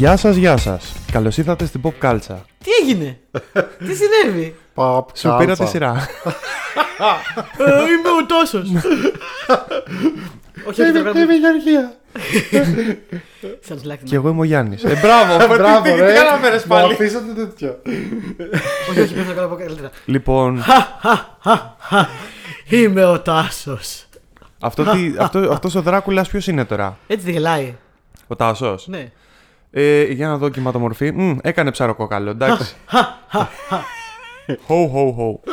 Γεια σας, γεια σας. Καλώς ήρθατε στην Pop Culture. Τι έγινε, τι συνέβη; Παπ, Σου πήρα τη σειρά. Ε, Είμαι ο τόσο. Όχι, όχι, το κάνω. Είμαι η Γεωργία. Σαν like Και εγώ είμαι ο Γιάννης. Ε, μπράβο, Μπράβο, τι- τι ρε. κατάφερες Μου πάλι; αφήσατε τέτοιο. Όχι, όχι, πρέπει να το κάνω καλύτερα. Λοιπόν, Είμαι ο Τάσος. αυτό τι- αυτό- αυτός ο Δράκουλας ποιος είναι τώρα; Έτσι δεν γελάει. Ο Τάσος; Ναι. Ε, για να δω κυματομορφή. Μμ, έκανε ψαροκόκαλο, εντάξει. Ho, ho, ho.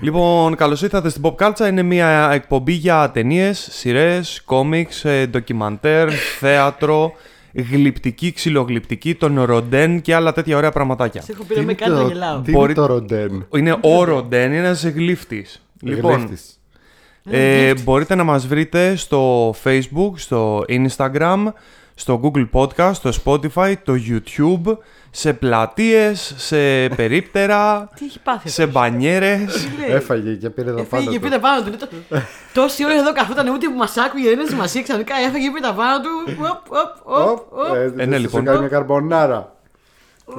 λοιπόν, καλώς ήρθατε στην Pop Culture. Είναι μια εκπομπή για ταινίες, σειρές, κόμιξ, ε, ντοκιμαντέρ, θέατρο, γλυπτική, ξυλογλυπτική, τον ροντέν και άλλα τέτοια ωραία πραγματάκια. Σε έχω πει να με κάνει να γελάω. Τι Μπορεί- είναι το ροντέν; Είναι ο ροντέν, είναι ένας γλύφτης. Λοιπόν, Γλύφτης. ε, μπορείτε να μας βρείτε στο Facebook, στο Instagram, στο Google Podcast, στο Spotify, το YouTube, σε πλατείες, σε περίπτερα, Τι έχει πάθει. σε αυτός; μπανιέρες. Τι λέει; Έφαγε και πήρε τα Έφαγε πάντα και του. πήρε πάνω του. Είναι το- Τόση ώρα εδώ καθόταν ούτε που μας άκουγε, δεν είναι σημασία. Ξαφνικά έφαγε και πήρε τα πάνω του. Οπ, οπ, οπ, Οπ, οπ. ε, Ε, ναι, θα λοιπόν. σου κάνει μια καρμπονάρα.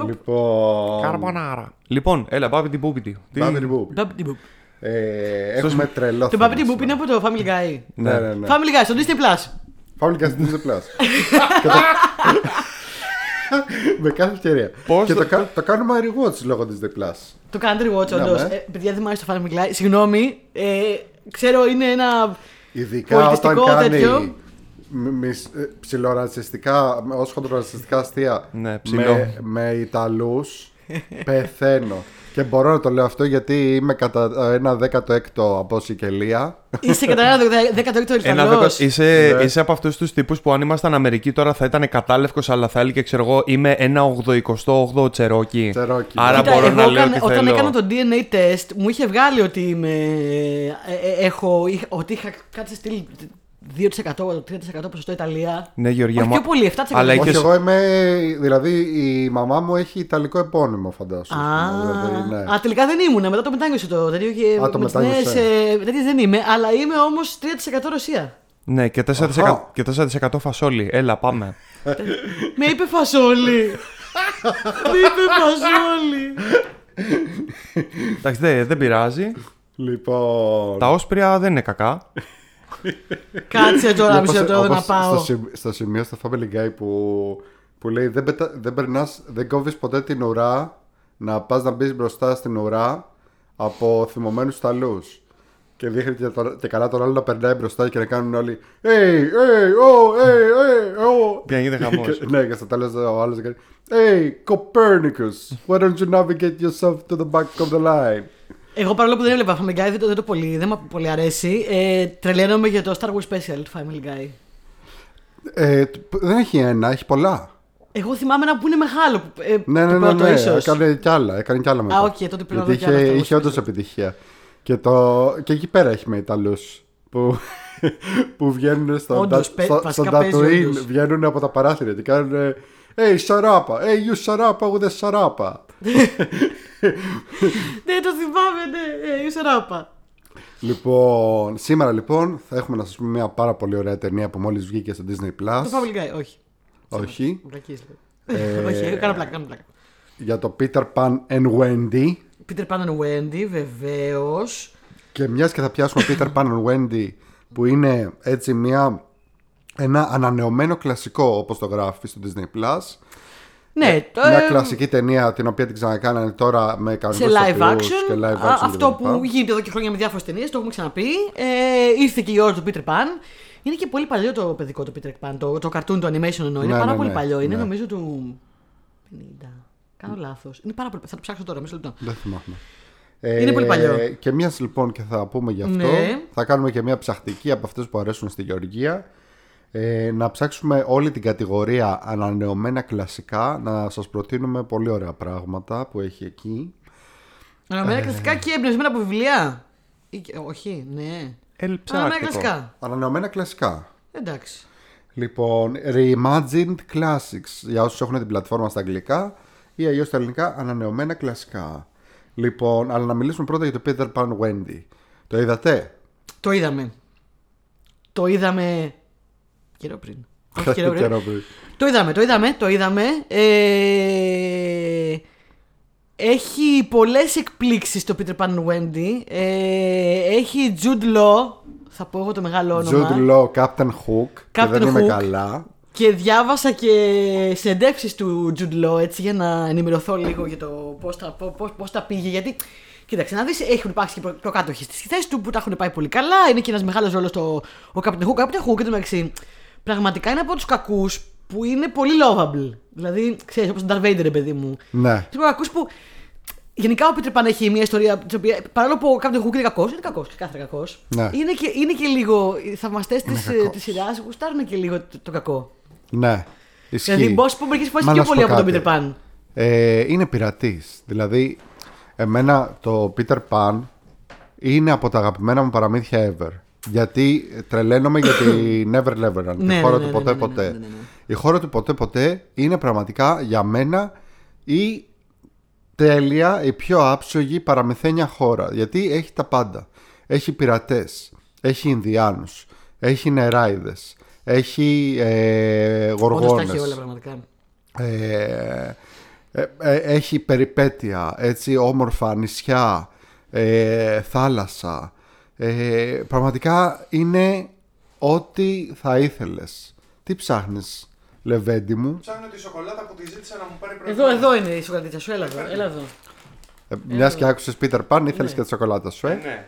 Λοιπόν. Λοιπόν, έλα, πάμε την πούπιτη. Τι- Πάμε την πούπη. Μπαμπι μπουπ. Ε, Έχουμε τρελό Το θέμα Μπαμπι Μπουπ είναι σήμερα. από το Family Guy. Ναι, ναι, ναι. Family Guy στο Disney Plus. Family Guy στην Disney Plus. Και το- Με κάθε ευκαιρία. Πώς Και το- το κα- το κάνουμε rewatch λόγω Disney Plus. Το Country Watch, Ναι, όντως. ναι. Παιδιά, δεν μου άρεσε το Family Guy. Συγγνώμη. ε, Ξέρω, είναι ένα. Ειδικά όταν Πολιτιστικό κάνει τέτοιο. μ- μισ- ε, ψιλορατσιστικά, ως χοντρορατσιστικά αστεία Ναι, ψηλό. με, με Ιταλούς πεθαίνω. Και μπορώ να το λέω αυτό γιατί είμαι κατά ένα δέκατο έκτο από Σικελία. Είσαι κατά ένα 16ο Ένα Ιταλό. δέκα- είσαι, Ναι. είσαι από αυτούς τους τύπους που αν ήμασταν Αμερική τώρα θα ήταν κατάλευκος, αλλά θα έλεγε, ξέρω εγώ, είμαι ένα 88ο τσερόκι. Τσερόκι. Άρα Κοίτα, μπορώ εγώ να λέω όταν, τι όταν θέλω. έκανα το DNA test, μου είχε βγάλει ότι είμαι. ε, ε, έχω, είχα- ότι είχα κάτι σε στυλ 2%, 3% ποσοστό Ιταλία. Ναι, Γεωργία Όχι μου. πιο πολύ, 7%. Αλλά Όχι, είχες- εγώ είμαι. Δηλαδή η μαμά μου έχει ιταλικό επώνυμο, φαντάσου. Α, Δηλαδή, ναι. α, τελικά δεν ήμουν. Μετά το μετάνιωσε το τέτοιο. Και Α, το με τις μετάνιωσε. νέες, ε, τέτοιες δεν είμαι, αλλά είμαι όμως 3% Ρωσία. Ναι, και 4%, Αχα. και 4% φασόλι. Έλα, πάμε. Με είπε φασόλι. Με είπε φασόλι. Εντάξει, δεν, δεν πειράζει. Λοιπόν. Τα όσπρια δεν είναι κακά. Κάτσε τώρα Όπως- μισό λεπτό να όπως πάω. Στο, σημ- στο σημείο στο Family Guy που, που λέει δεν, πετα, δεν περνάς, δεν κόβεις ποτέ την ουρά να πας να μπεις μπροστά στην ουρά από θυμωμένους ταλούς. Και δείχνει και, το- και καλά τον άλλο να περνάει μπροστά και να κάνουν όλοι Hey, hey, oh, hey, hey, oh. Και να γίνεται χαμός. Και- ναι, και στο τέλος ο άλλος κάνει Hey, Copernicus, why don't you navigate yourself to the back of the line; Εγώ παρόλο που δεν έβλεπα Family Guy, δεν το, δεν το πολύ, δεν μου πολύ αρέσει. Ε, τρελαίνομαι για το Star Wars Special του Family Guy. Ε, τ- δεν έχει ένα, έχει πολλά. Εγώ θυμάμαι ένα που είναι μεγάλο. που- Ε, Ναι, το ναι, ναι, πρώτο ναι. ίσως. Έκανε κι άλλα. Έκανε κι άλλα μετά. Α, οκ, τότε πρέπει να Γιατί δω κι άλλα είχε, Star Wars είχε όντως special. επιτυχία. Και, το, και εκεί πέρα έχει με Ιταλούς που, που βγαίνουν στο, Όντως, Ντα- παι- στο, στο βασικά παίζει Tatooine, όντως. βγαίνουν από τα παράθυρα και κάνουν Hey, shut uppa! Hey, you shut uppa with a shut uppa! Ναι, το θυμάμαι, ναι. Hey, shut uppa. λοιπόν, σήμερα λοιπόν θα έχουμε να σας πούμε μια πάρα πολύ ωραία ταινία που μόλις βγήκε στο Disney Plus. Το Family Guy, όχι. Όχι. Βλακίες, λέω. Όχι, κάνω πλάκα, κάνω πλάκα. Για το Peter Pan and Wendy. Peter Pan and Wendy, βεβαίως. Και μιας και θα πιάσουμε Peter Pan and Wendy που είναι έτσι μια, ένα ανανεωμένο κλασικό όπως το γράφει στο Disney Plus. Ναι, το, μια ε, κλασική ταινία την οποία την ξανακάνανε τώρα με σε κανονικούς live ηθοποιούς action. και live Α, action αυτό κτλ. που γίνεται εδώ και χρόνια με διάφορες ταινίες, το έχουμε ξαναπεί. Ε, ήρθε και η ώρα του Peter Pan. Είναι και πολύ παλιό το παιδικό το Peter Pan. Το, το cartoon, το animation εννοώ. Είναι Ναι, πάρα ναι, πολύ ναι, παλιό. Είναι ναι. νομίζω του. 50. Κάνω λάθος. Είναι πάρα πολύ. Θα το ψάξω τώρα, μισό λεπτό. Δεν θυμάμαι. Είναι πολύ παλιό. Και μιας λοιπόν και θα πούμε γι' αυτό. Ναι. Θα κάνουμε και μια ψαχτική από αυτές που αρέσουν στη Γεωργία. Ε, να ψάξουμε όλη την κατηγορία ανανεωμένα κλασικά. Να σας προτείνουμε πολύ ωραία πράγματα που έχει εκεί. Αναμένα κλασικά και εμπνευσμένα από βιβλία. Ή και- όχι, ναι. Αναμένα Ελψάκτικο. κλασικά. Ανανεωμένα κλασικά. Εντάξει. Λοιπόν, Reimagined Classics για όσους έχουν την πλατφόρμα στα αγγλικά ή αλλιώς στα ελληνικά ανανεωμένα κλασικά. Λοιπόν, αλλά να μιλήσουμε πρώτα για το Peter Pan Wendy. Το είδατε; Το είδαμε. Το είδαμε καιρό πριν. Όχι καιρό πριν. Καιρό πριν. Το είδαμε, το είδαμε, το είδαμε. Ε, έχει πολλές εκπλήξεις το Peter Pan and Wendy. Ε, έχει Jude Law, θα πω εγώ το μεγάλο όνομα. Jude Law, Captain Hook. και Captain δεν είμαι Hook. καλά. Και διάβασα και συνεντεύξεις του Jude Law έτσι για να ενημερωθώ λίγο για το πώς τα, πώς, πώς τα πήγε. Γιατί, κοίταξε, να δεις, έχουν υπάρξει και προ- προκάτοχοι στις θέσεις του που τα έχουν πάει πολύ καλά. Είναι και ένας μεγάλος ρόλος το, ο Captain Hook. Ο Captain Hook, εν τω μεταξύ, πραγματικά είναι από τους κακούς που είναι πολύ lovable. Δηλαδή, ξέρεις, όπως τον Darth Vader, ρε παιδί μου. Ναι. Είναι από κακούς που Γενικά ο Peter Pan έχει μια ιστορία της οποία, παρόλο που ο Captain Hook είναι κακός, είναι κακός, ξεκάθαρα κακός. Ναι. Είναι, και, είναι και λίγο. Οι θαυμαστές της κακός. της σειράς γουστάρουν και λίγο το, το κακό. Ναι. Ισχύει. Δηλαδή, μπορώ να σου πω μερικές φορές Μα πιο να σου πολύ πω από τον Peter κάτι. Pan. Ε, είναι πειρατής. Δηλαδή, εμένα το Peter Pan είναι από τα αγαπημένα μου παραμύθια ever. Γιατί τρελαίνομαι για τη Never Neverland. Ναι, τη χώρα ναι, του ναι, ποτέ ναι, ναι, ποτέ. ναι, ναι, ναι. Η χώρα του ποτέ ποτέ είναι πραγματικά για μένα η τέλεια, η πιο άψογη παραμυθένια χώρα. Γιατί έχει τα πάντα. Έχει πειρατές, έχει Ινδιάνους, έχει νεράιδες, έχει ε, Όντως τα γοργόνες. έχει όλα πραγματικά. Ε, ε, ε, έχει περιπέτεια, έτσι όμορφα νησιά, ε, θάλασσα. Ε, πραγματικά είναι ό,τι θα ήθελες. Τι ψάχνεις, Λεβέντι μου; Ψάχνω τη σοκολάτα που τη ζήτησα να μου πάρει Εδώ, εδώ είναι η σοκολατίτσα σου, έλα εδώ. Έλα εδώ. Ε, μιας και άκουσες Peter Pan, ήθελες Ναι. και τη σοκολάτα σου, ε; Ναι.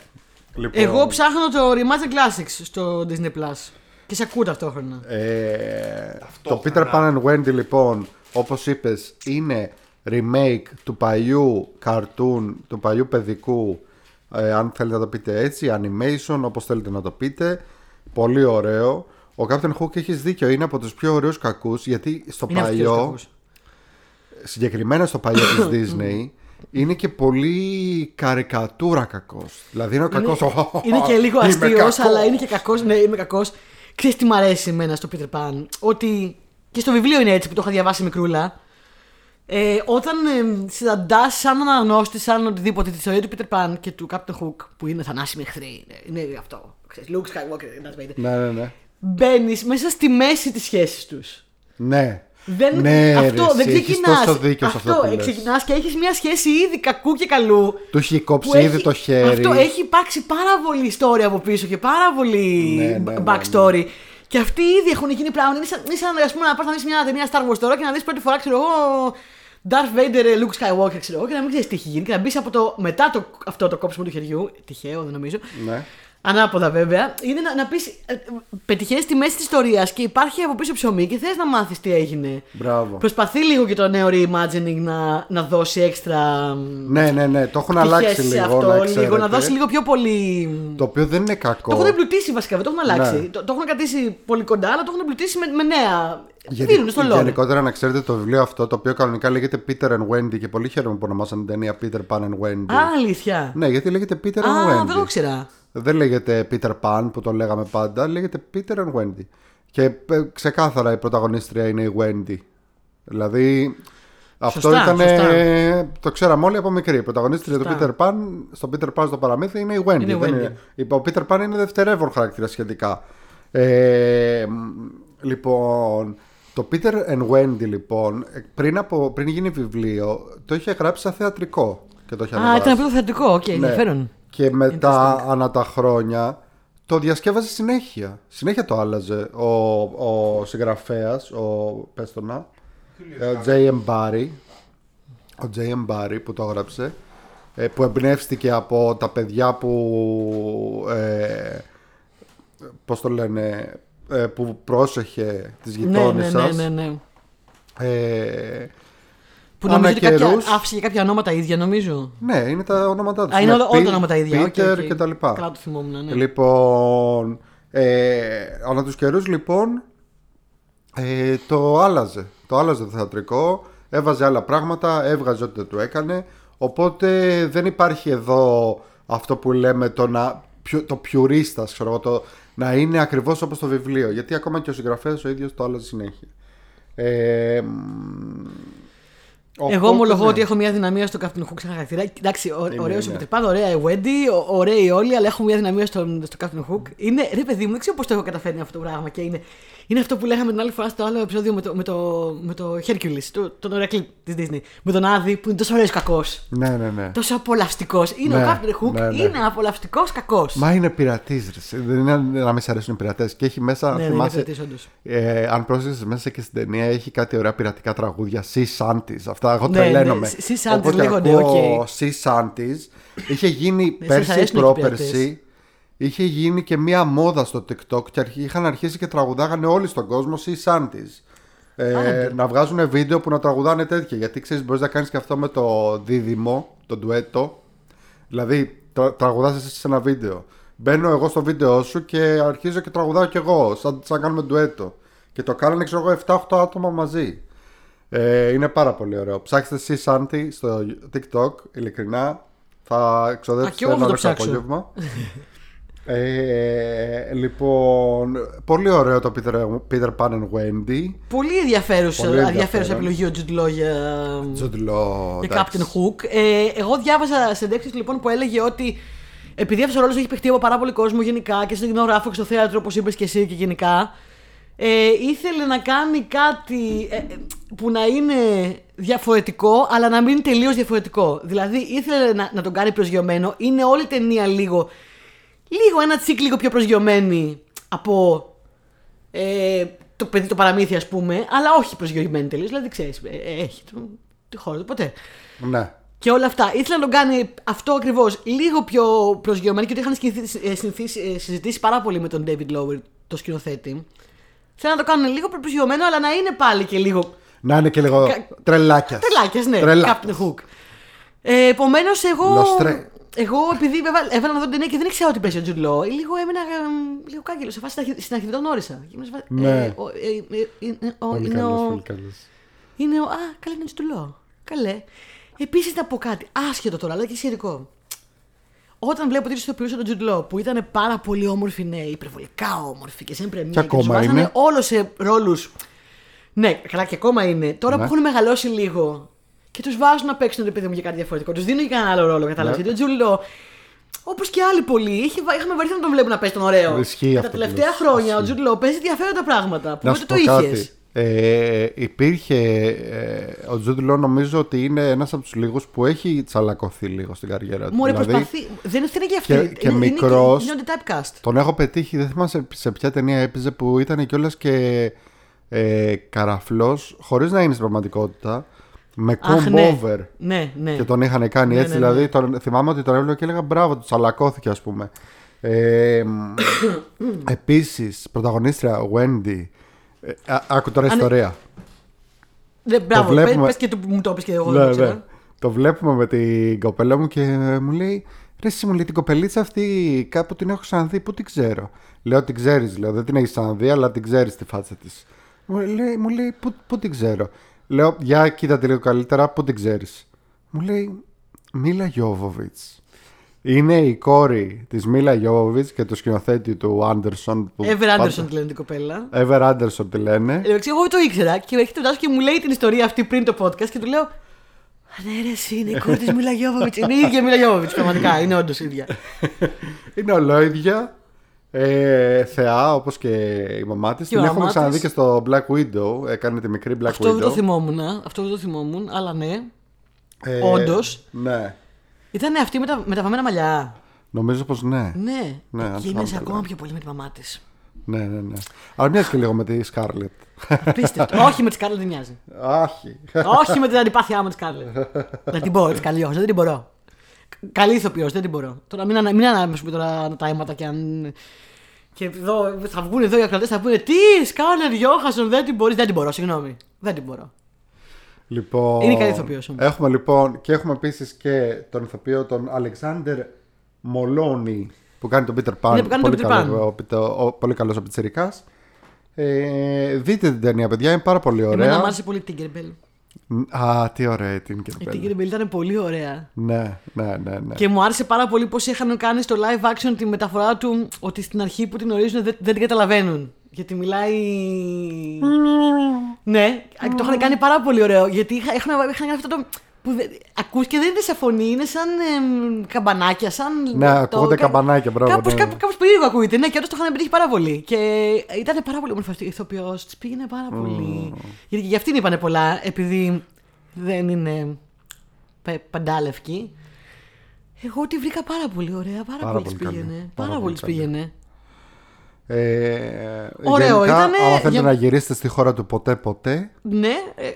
Λοιπόν, Εγώ ψάχνω το Remaster Classics στο Disney Plus. Και σε ακούω ταυτόχρονα. Ε, το Peter Ταυτόχρονα. Pan and Wendy λοιπόν όπως είπες είναι remake του παλιού cartoon του παλιού παιδικού ε, αν θέλετε να το πείτε έτσι animation όπως θέλετε να το πείτε πολύ ωραίο ο Captain Hook έχεις δίκιο είναι από τους πιο ωραίους κακούς γιατί στο Είναι αυτός ο παλιό κακός. συγκεκριμένα στο παλιό της Disney είναι και πολύ καρικατούρα κακός δηλαδή είναι ο κακός Είναι, είναι και λίγο «Είμαι αστείος, κακός». αλλά είναι και κακός. Ναι, είμαι κακός. Ξέρεις τι μου αρέσει εμένα στο Peter Pan; Ότι και στο βιβλίο είναι έτσι που το είχα διαβάσει μικρούλα. Ε, όταν ε, συναντάς σαν αναγνώστη, σαν οτιδήποτε τη ιστορία του Peter Pan και του Captain Hook, που είναι θανάσιμοι εχθροί, είναι, είναι αυτό. Ξέρεις, Luke Skywalker, Darth Vader. ναι ναι ναι Μπαίνεις μέσα στη μέση της σχέσης τους. ναι Δεν, Ναι, αυτό ρε, δεν εσύ, έχεις ξεκινάς. τόσο δίκιο σε αυτό που λες. ξεκινάς και έχεις μια σχέση ήδη κακού και καλού. Του έχει κόψει που ήδη έχει- το χέρι. Αυτό έχει υπάρξει πάρα πολύ ιστορία από πίσω και πάρα πολύ Ναι, ναι, ναι, backstory. Και αυτοί ήδη έχουν γίνει πράγματα. Είναι σαν, είναι σαν ας πούμε, να πας να δεις μια ταινία Star Wars τώρα και να δεις πρώτη φορά, ξέρω εγώ, Darth Vader, Luke Skywalker, ξέρω εγώ, και να μην ξέρεις τι έχει γίνει. Και να μπεις από το, μετά το, αυτό το κόψιμο του χεριού. Τυχαίο, δεν νομίζω. Ναι. Ανάποδα βέβαια. Είναι να, να πεις. Πετυχαίνεις τη μέση της ιστορίας και υπάρχει από πίσω ψωμί και θες να μάθεις τι έγινε. Μπράβο. Προσπαθεί λίγο και το νέο reimagining να, να δώσει έξτρα. Ναι, ναι, ναι. Το έχουν πτυχές αλλάξει σε λίγο. αυτό, να, λίγο, ξέρετε. να δώσει λίγο πιο πολύ. Το οποίο δεν είναι κακό. Το έχουν εμπλουτίσει βασικά, δεν το έχουν αλλάξει. Ναι. Το, το έχουν κρατήσει πολύ κοντά, αλλά το έχουν εμπλουτίσει με, με νέα. Γενι- Δίνουν στο λόγο. Γενικότερα να ξέρετε το βιβλίο αυτό το οποίο κανονικά λέγεται Peter and Wendy και πολύ χαίρομαι που ονομάσαν την ταινία Peter Pan and Wendy. Α, αλήθεια. Ναι, γιατί λέγεται Peter and Α, Wendy. δεν το ήξερα. Δεν λέγεται Peter Pan που το λέγαμε πάντα, λέγεται Peter and Wendy. Και ε, ξεκάθαρα η πρωταγωνίστρια είναι η Wendy. Δηλαδή αυτό Σωστά, ήταν. σωστά. Το ξέραμε όλοι από μικρή. Η πρωταγωνίστρια του Σωστά. Peter Pan, στο Peter Pan στο παραμύθι είναι η Wendy. Είναι η δεν Wendy. είναι- ο Peter Pan είναι δευτερεύων χαρακτήρας σχετικά. Ε, μ, λοιπόν, το Peter and Wendy λοιπόν, ε, πριν, από, πριν γίνει βιβλίο, το είχε γράψει σαν θεατρικό. Και το είχε Α, ανεβάσει. ήταν απλό θεατρικό, οκ, Ναι. ενδιαφέρον. Και μετά, ανά τα χρόνια, το διασκεύαζε συνέχεια. Συνέχεια το άλλαζε ο, ο συγγραφέας, ο πες το να, ε, ο J.M. Barry, ο J.M. Barry που το έγραψε, ε, που εμπνεύστηκε από τα παιδιά που, ε, πώς το λένε, ε, που πρόσεχε τις Ναι, γειτόνες ναι, ναι, σας. ναι, ναι. Ε, Που νομίζω ότι κάποια, καιρούς- άφησε και κάποια ονόματα ίδια, νομίζω. ναι, είναι τα ονόματά τους. Α, είναι όλα, όλα Πι- τα ονόματα ίδια. οκ, Peter οκ. και τα λοιπά. Καλά το θυμόμουν, ναι. Λοιπόν, ε, ανά τους καιρούς λοιπόν ε, το άλλαζε. Το άλλαζε το θεατρικό, έβαζε άλλα πράγματα, έβγαζε ό,τι δεν του έκανε. Οπότε δεν υπάρχει εδώ αυτό που λέμε το, να, πιο- το πιουρίστας, ξέρω εγώ, το να είναι ακριβώς όπως το βιβλίο. Γιατί ακόμα και ο συγγραφέας ο ίδιος το άλλαζε συνέχεια. Ε, μ, Εγώ Οπότε, ομολογώ ναι. ότι έχω μια αδυναμία στο Captain Hook σαν χαρακτήρα. Εντάξει, Είναι, ωραίος είναι. ο Peter Pan, ωραία η Wendy, ο- ωραίοι όλοι, αλλά έχω μια αδυναμία στο, στο Captain Hook. Είναι, ρε παιδί μου, δεν ξέρω πώς το έχω καταφέρει αυτό το πράγμα. Και είναι, είναι αυτό που λέγαμε την άλλη φορά στο άλλο επεισόδιο με το, με το, με το Hercules, το, τον Ηρακλή της Disney. Με τον Άδη που είναι τόσο ωραίος κακός. Ναι, ναι, ναι. Τόσο απολαυστικός. Είναι Ναι, ο Captain Hook, ναι, ναι. είναι απολαυστικός κακός. Μα είναι πειρατής, Δεν είναι να μην σε αρέσουν οι πειρατές. Και έχει μέσα, Ναι, ναι, είναι θυμάσαι. πειρατής, όντως. ε, αν πρόσεξες μέσα και στην ταινία, έχει κάτι ωραία πειρατικά τραγούδια. Sea Shanties. Αυτά εγώ Ναι, ναι, τρελαίνομαι. Sea Shanties Όποτε λέγονται, ακούω OK. Sea Shanties. Είχε γίνει Ναι, σας πέρσι ή αρέσουν οι πρόπερσι. Είχε γίνει και μία μόδα στο TikTok και αρχι- είχαν αρχίσει και τραγουδάγανε όλοι στον κόσμο Sea Shanties. Ε, να βγάζουν βίντεο που να τραγουδάνε τέτοια. Γιατί ξέρεις, μπορείς να κάνεις και αυτό με το δίδυμο, το ντουέτο. Δηλαδή, τρα, τραγουδάς εσύ σε ένα βίντεο. Μπαίνω εγώ στο βίντεο σου και αρχίζω και τραγουδάω κι εγώ, σαν, σαν κάνουμε ντουέτο. Και το κάνανε, ξέρω εγώ, 7-8 άτομα μαζί. Ε, είναι πάρα πολύ ωραίο. Ψάξτε Sea Shanty στο TikTok, ειλικρινά. Θα Α, εξοδέψετε κι εγώ θα ένα το ωραίο ψάξω. απόγευμα. ε, λοιπόν, πολύ ωραίο το Peter, Peter Pan and Wendy. Πολύ ενδιαφέρουσα, Πολύ ενδιαφέρουσα ενδιαφέρον. επιλογή ο Jude Law για, Jude Law, για εντάξει. Captain Hook. Ε, εγώ διάβαζα συνέντευξη λοιπόν που έλεγε ότι επειδή αυτός ο ρόλος έχει παιχτεί από πάρα πολύ κόσμο γενικά και στον κινηματογράφο και στο θέατρο, όπως είπες και εσύ και γενικά, ε, ήθελε να κάνει κάτι ε, ε, που να είναι διαφορετικό, αλλά να μην είναι τελείως διαφορετικό. Δηλαδή ήθελε να, να τον κάνει προσγειωμένο. Είναι όλη η ταινία λίγο. Λίγο ένα τσικ λίγο πιο προσγειωμένη από ε, το παιδί το παραμύθι, ας πούμε, αλλά όχι προσγειωμένη τελείως. Δηλαδή ξέρεις, ε, έχει το, τη χώρα του ποτέ. Ναι. Και όλα αυτά. Ήθελα να τον κάνει αυτό ακριβώς λίγο πιο προσγειωμένο και ότι είχαν συνηθίσει- ε, συνηθίσει- ε, συζητήσει πάρα πολύ με τον David Lower, το σκηνοθέτη. Θέλω να το κάνουν λίγο πιο προσγειωμένο, αλλά να είναι πάλι και λίγο. Να είναι και λίγο Κα- τρελάκιας. Τρελάκιας, ναι. Τρελάκιας. Captain Hook. Ε, Επομένως, εγώ. Λοστρέ. Εγώ, επειδή έβαλα, έβαλα να δω την ταινία και δεν ήξερα ότι παίζει ο Jude Law, λίγο έμεινα ε, λίγο κάγκελο. Σε φάση στην αρχή- στην αρχή δεν τον γνώρισα. Και ήμουν σε φάση, Ναι. ε, ο- ε, ε, είναι ο- Πολύ είναι καλός, ο- πολύ καλός. είναι ο. Α, καλά, είναι του Law. Καλέ. Επίσης να πω κάτι, άσχετο τώρα, αλλά και σχετικό. Όταν βλέπω τέτοιου ηθοποιού σαν τον Jude Law, που ήταν πάρα πολύ όμορφοι νέοι, υπερβολικά όμορφοι και σε πρεμιέρα Και ακόμα τους βάζανε είναι. όλο σε ρόλους. Ναι, καλά και ακόμα είναι. Τώρα Ναι. που έχουν μεγαλώσει λίγο και τους βάζουν να παίξουν ρε παιδί μου για κάτι διαφορετικό, τους δίνουν και κανένα άλλο ρόλο, κατάλαβες. Ναι. Γιατί ο Jude Law, όπως και άλλοι πολλοί, είχε, βα- είχαμε βαρεθεί να τον βλέπουν να παίζει τον ωραίο. Ισχύει Και αυτό τα που τελευταία λες. χρόνια ο Ισχύει. Jude Law παίζει ενδιαφέροντα πράγματα. Που Να δεν σου το πω είχες. Κάτι. Ε, υπήρχε. Ε, ο Τζούντ Λό νομίζω ότι είναι ένας από τους λίγους που έχει τσαλακωθεί λίγο στην καριέρα του. Μωρέ, Δηλαδή, προσπαθεί. Δεν είναι και αυτή. και- Είναι- και είναι- μικρός. Είναι, είναι typecast. Τον έχω πετύχει, δεν θυμάσαι σε ποια ταινία έπαιζε που ήταν κιόλας και ε, καραφλός, χωρίς να είναι στην πραγματικότητα, με Αχ, comb ναι. over. Ναι, ναι. Και τον είχαν κάνει Ναι, έτσι. ναι, ναι. Δηλαδή, τον, θυμάμαι ότι τον έβλεπα και έλεγα μπράβο, του τσαλακώθηκε, ας πούμε. Ε, Επίσης, πρωταγωνίστρια Wendy. Ε, α- άκου τώρα Αν- ιστορία. Ναι, μπράβο, βλέπουμε- πες, πες και το που μου το είπες και εγώ δεν Ναι, το ξέρω. ναι. Το βλέπουμε με την κοπέλα μου και μου λέει Ρε εσύ μου λέει την κοπελίτσα αυτή κάπου την έχω ξαναδεί, πού την ξέρω. Λέω την ξέρεις, λέω δεν την έχεις ξαναδεί αλλά την ξέρεις τη φάτσα της. Μου λέει, μου λέει πού, πού την ξέρω. Λέω για κοίτα τη λίγο καλύτερα, πού την ξέρεις. Μου λέει Μίλα Γιώβοβιτς. Είναι η κόρη της Μίλα Γιώβοβιτς και του σκηνοθέτη του Άντερσον. που Ever πάντα- Anderson τη λένε την κοπέλα. Ever Anderson τη λένε. Εντάξει, εγώ το ήξερα και έρχεται ο Τάσος και μου λέει την ιστορία αυτή πριν το podcast και του λέω «Α, Ναι, ρε, εσύ είναι η κόρη της Μίλα Γιώβοβιτς. Είναι η ίδια Μίλα Γιώβοβιτς, πραγματικά. Είναι όντως ίδια. Είναι ολόιδια. Ε, θεά όπως και η μαμά της Και Την η έχουμε μαμά ξαναδεί της. και στο Black Widow Έκανε τη μικρή Black Αυτό Widow δεν το θυμόμουν. Αυτό δεν το θυμόμουν, αλλά ναι. Ε, Όντως. Ναι Ήταν αυτή με τα, με τα βαμμένα μαλλιά. Νομίζω πως ναι Ναι. Ναι, αν και θυμάμαι είναι καλά. ακόμα πιο πολύ με τη μαμά της. Ναι ναι ναι Αλλά μοιάζει και λίγο με τη Scarlett Απίστευτο. Όχι με τη Σκάρλετ δεν μοιάζει. Άχι Όχι με την αντιπάθειά μου τη Σκάρλετ. δεν την μπορώ, της καλή δεν την μπορώ. Καλή ηθοποιός, δεν την μπορώ. Τώρα μην, ανα, μην ανάμεσουμε τώρα τα αίματα και αν. Και εδώ, θα βγουν εδώ οι ακροατές θα πούνε Τι, Σκάρλετ Γιώχασον, δεν την μπορείς. Δεν την μπορώ, συγγνώμη. Δεν την μπορώ. Λοιπόν Είναι καλή ηθοποιός όμως. Έχουμε λοιπόν Και έχουμε επίσης και τον ηθοποιό Τον Αλεξάνδερ Μολόνι Που κάνει τον Peter Pan Ναι, που κάνει τον πολύ, Peter καλό, ο, ο, ο, πολύ καλός ο πιτσιρικάς ε, Δείτε την ταινία παιδιά Είναι πάρα πολύ Εμένα ωραία μου άρεσε πολύ η Tinkerbell. Α, τι ωραία η την Η Tinkerbell ήταν πολύ ωραία. Ναι, ναι, ναι. ναι. Και μου άρεσε πάρα πολύ πώς είχαν κάνει στο live action τη μεταφορά του ότι στην αρχή που την ορίζουν δεν, δεν την καταλαβαίνουν. Γιατί μιλάει. ναι, το είχαν κάνει πάρα πολύ ωραίο. Γιατί είχα- είχαν, είχαν κάνει αυτό το. Που δεν, ακούς και δεν είναι σε φωνή, είναι σαν εμ, καμπανάκια, σαν. Ναι, ακούγονται καμπανάκια, μπράβο, Κάπως, ναι. κάπως, κάπως περίεργο ακούγεται, ναι, και όντως το είχαν πετύχει πάρα πολύ. Και ήταν πάρα πολύ όμορφο αυτή η ηθοποιό, τη πήγαινε πάρα πολύ. Γιατί και για αυτήν είπανε πολλά, επειδή δεν είναι πε- παντάλευκη. Εγώ τη βρήκα πάρα πολύ ωραία, πάρα, Πάρα πολύ πολύ της καλή. πήγαινε. Πάρα Πάρα, πολύ πολύ της καλή. πήγαινε. Ε, Ωραίο, γενικά, ήτανε άμα θέλετε για- να γυρίσετε στη χώρα του ποτέ ποτέ, Ναι, ε,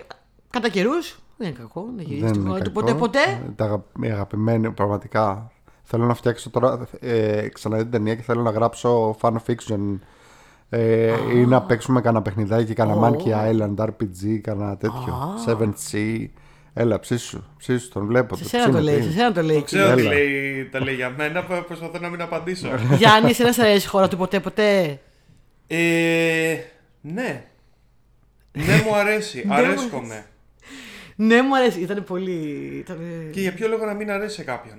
κατά καιρούς. Δεν είναι κακό να γυρίσεις δεν στη είναι χώρα του κακό. ποτέ ποτέ. Ε, Τα αγα- η αγαπημένη, πραγματικά. Θέλω να φτιάξω τώρα, ε, ξαναδεί την ταινία και θέλω να γράψω fan fiction ε, ή να παίξουμε κανένα παιχνιδάκι, κανένα Ω. Monkey Island, RPG, κανένα τέτοιο. 7C. Έλα, ψήσου, ψήσου, τον βλέπω. Σε το σένα το ψήνω, λέει, τι σε είναι. σένα το λέει. Ξέρω τι Έλα. λέει, τα λέει για μένα, προ- προσπαθώ να μην απαντήσω. Γιάννη, εσένα σε αρέσει η χώρα του ποτέ ποτέ; ε, ναι. Ναι, μου αρέσει. μου Αρέσκομαι. Ναι, μου αρέσει. Ήταν πολύ. Ήταν... Και για ποιο λόγο να μην αρέσει σε κάποιον;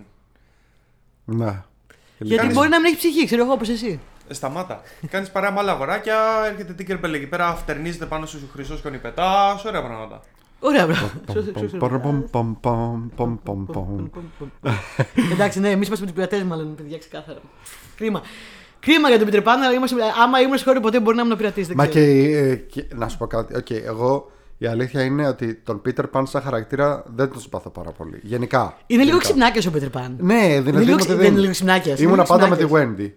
Ναι. Γιατί Κάνεις- μπορεί να μην έχει ψυχή, ξέρω εγώ όπως εσύ. Ε, σταμάτα. Κάνεις παρέα με άλλα αγοράκια, έρχεται την κερπέλ εκεί πέρα, φτερνίζεται πάνω σου χρυσό σκονιπετάς, ωραία πράγματα. Ωραία, μπράβο. Πομ, πομ, πομ, πομ, πομ, πομ. Εντάξει, ναι, εμείς είμαστε με τους πειρατές, μάλλον, παιδιά, ξεκάθαρα. Κρίμα. Κρίμα για τον Peter Pan, αλλά είμαστε, άμα ήμουν σε χώρα ποτέ μπορεί να ήμουν πειρατής. Μα και, ε, και- να σου πω κάτι. Οκ, εγώ η αλήθεια είναι ότι τον Peter Pan σαν χαρακτήρα δεν τον συμπαθώ πάρα πολύ. Γενικά. Είναι λίγο Γενικά. ξυπνάκια ο Peter Pan. Ναι, δηλαδή. Είναι λίγο μου ξυ- δεν- δεν είναι λίγο ξυπνάκιας, είναι Ήμουνα λίγο πάντα με τη ξυπνάκιας. Wendy.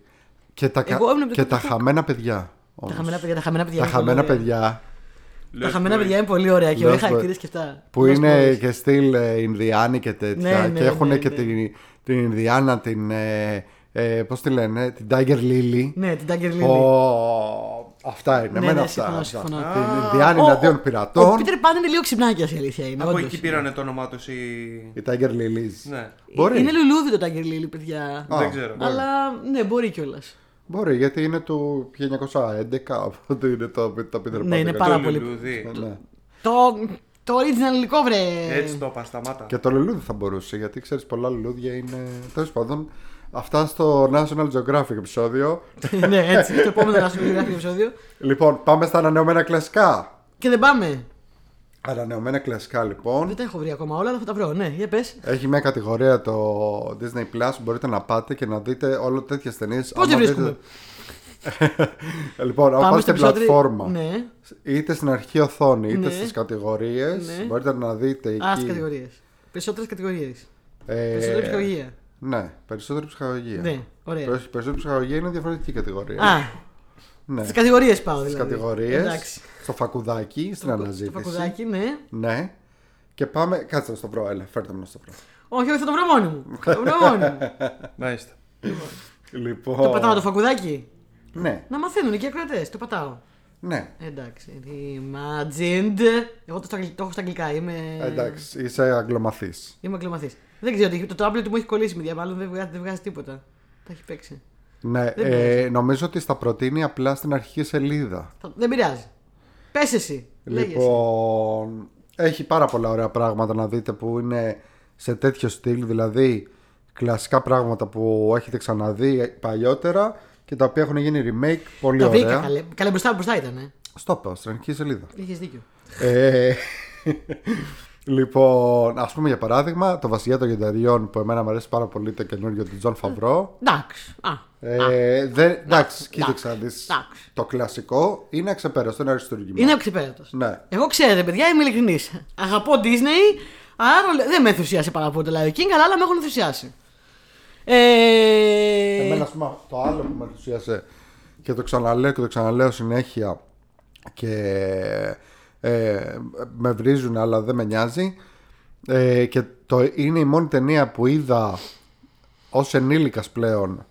Και τα, κα- Εγώ ήμουν με και το- τα χαμένα παιδιά. Τα όμως. χαμένα παιδιά, τα χαμένα παιδιά. Τα είναι πολύ χαμένα ωραία. παιδιά Τα χαμένα παιδιά είναι πολύ ωραία και Lost ωραία Boys. χαρακτήρες και αυτά. που Lost είναι Boys. και στυλ ε, Ινδιάνοι και τέτοια. Ναι, ναι, και έχουν ναι, και ναι. την, την Ινδιάνα, την. Ε, ε, Πώς τη λένε, την Tiger Lily. Ναι, την Tiger Lily. Ω, αυτά είναι. Ναι, εμένα ναι, αυτά. συμφωνώ, αυτά. συμφωνώ. Την Ινδιάνη Ο- ο- εναντίον Ο πειρατών. Peter Pan είναι λίγο ξυπνάκια η αλήθεια είναι. Από όντως. εκεί πήρανε το όνομά τους οι. Η Tiger Lilies. Ναι. Μπορεί. Είναι λουλούδι το Tiger Lily, παιδιά. Α, Δεν ξέρω. μπορεί. Αλλά ναι, μπορεί κιόλας. Μπορεί, γιατί είναι του 1911, οπότε είναι το, το Peter Pan. Ναι, είναι το πάρα Το πολύ- λουλούδι. Ναι. Το, το original υλικό, βρε. Έτσι το είπα, σταμάτα. Και το λουλούδι θα μπορούσε, γιατί ξέρεις, πολλά λουλούδια είναι. Τέλος πάντων, αυτά στο National Geographic επεισόδιο. ναι, έτσι. Το επόμενο να σου πει επεισόδιο. λοιπόν, πάμε στα ανανεωμένα κλασικά. Και δεν πάμε. Ανανεωμένα κλασικά, λοιπόν. Δεν τα έχω βρει ακόμα όλα, αλλά θα τα βρω. Ναι, για πες. Έχει μια κατηγορία το Disney Plus που μπορείτε να πάτε και να δείτε όλο τέτοιες ταινίες. Πώ δεν βρίσκουμε; λοιπόν, αν πάτε στην επεισόδιο- πλατφόρμα, Ναι. είτε στην αρχή οθόνη, είτε Ναι. στις κατηγορίες, Ναι. μπορείτε να δείτε εκεί. Α, στις κατηγορίες. Περισσότερες κατηγορίες. ε, Περισσότερη ψυχολογία. Ναι, περισσότερη ψυχαγωγία. Ναι, ωραία. Περισσ- Περισσότερη ψυχαγωγία είναι διαφορετική κατηγορία. Α, ναι. στις κατηγορίες πάω Στις δηλαδή. κατηγορίες, Εντάξει. Στο φακουδάκι, στην Το αναζήτηση. φακουδάκι, ναι. Ναι. Και πάμε. Κάτσε να στο βρω, έλα, φέρτε με να στο βρω. Όχι, όχι, θα το βρω μόνη μου. Θα το βρω μόνη μου. Μάλιστα. Λοιπόν. Το πατάω το φακουδάκι; Ναι, Να μαθαίνουν και οι ακροατές. Το πατάω. ναι. Εντάξει. Imagined. Εγώ το, στα αγγλ- το έχω στα αγγλικά. Είμαι, Εντάξει, είσαι αγγλομαθής. είμαι αγκλωμαθή. Δεν ξέρω τι. Το tablet του μου έχει κολλήσει με μάλλον δεν βγάζει, δεν βγάζει τίποτα. Τα έχει παίξει. Ναι, Δεν ε, πειράζει. νομίζω ότι στα προτείνει απλά στην αρχική σελίδα. Θα- Δεν πειράζει. Πες εσύ. Λέγε εσύ. Λοιπόν, έχει πάρα πολλά ωραία πράγματα να δείτε που είναι σε τέτοιο στυλ, δηλαδή κλασικά πράγματα που έχετε ξαναδεί παλιότερα και τα οποία έχουν γίνει remake πολύ Τα βρήκα ωραία. καλέ. Καλά μπροστά, μπροστά ήταν. Ε. Στο είπα, στην αρχική σελίδα. Είχε δίκιο. Ε, λοιπόν, ας πούμε για παράδειγμα, το Βασιλιά των Λιονταριών που εμένα μου αρέσει πάρα πολύ το καινούριο του Jon Favreau. Εντάξει. Α, Ε, δεν, εντάξει, κοίταξε να δεις. εντάξει. Το κλασικό είναι αξεπέραστο, είναι αριστούργημα. είναι αξεπέραστο. Ναι. Εγώ ξέρετε, παιδιά, είμαι ειλικρινής. Αγαπώ Disney, άρα δεν με ενθουσιάσει πάρα πολύ το Lion King, αλλά άλλα με έχουν ενθουσιάσει. Ε... Εμένα, ας πούμε, το άλλο που με ενθουσίασε και το ξαναλέω και το ξαναλέω συνέχεια και ε, με βρίζουν αλλά δεν με νοιάζει ε, και το, είναι η μόνη ταινία που είδα ως ενήλικας πλέον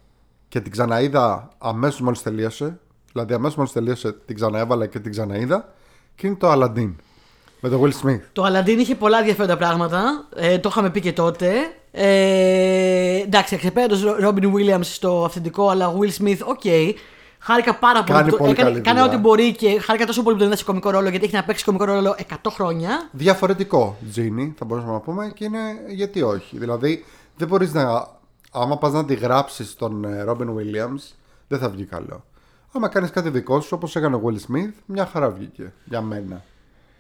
και την ξαναείδα αμέσως μόλις τελείωσε δηλαδή αμέσως μόλις τελείωσε την ξαναέβαλα και την ξαναείδα και είναι το Aladdin με τον Will Smith Το Aladdin είχε πολλά ενδιαφέροντα πράγματα. Ε, το είχαμε πει και τότε. Ε, εντάξει, αξεπέραστο Robin Williams στο αυθεντικό, αλλά Will Smith, OK. Χάρηκα πάρα πολύ. Κάνει που- πολύ έκανε, καλή έκανε δουλειά. ό,τι μπορεί και χάρηκα τόσο πολύ που τον είδα σε κομικό ρόλο γιατί έχει να παίξει κομικό ρόλο 100 χρόνια. διαφορετικό Τζίνι, θα μπορούσαμε να πούμε, και είναι γιατί όχι. Δηλαδή, δεν μπορείς να. Άμα πας να αντιγράψεις τον ε, Robin Williams, δεν θα βγει καλό. Άμα κάνεις κάτι δικό σου, όπως έκανε ο Will Smith, μια χαρά βγήκε για μένα.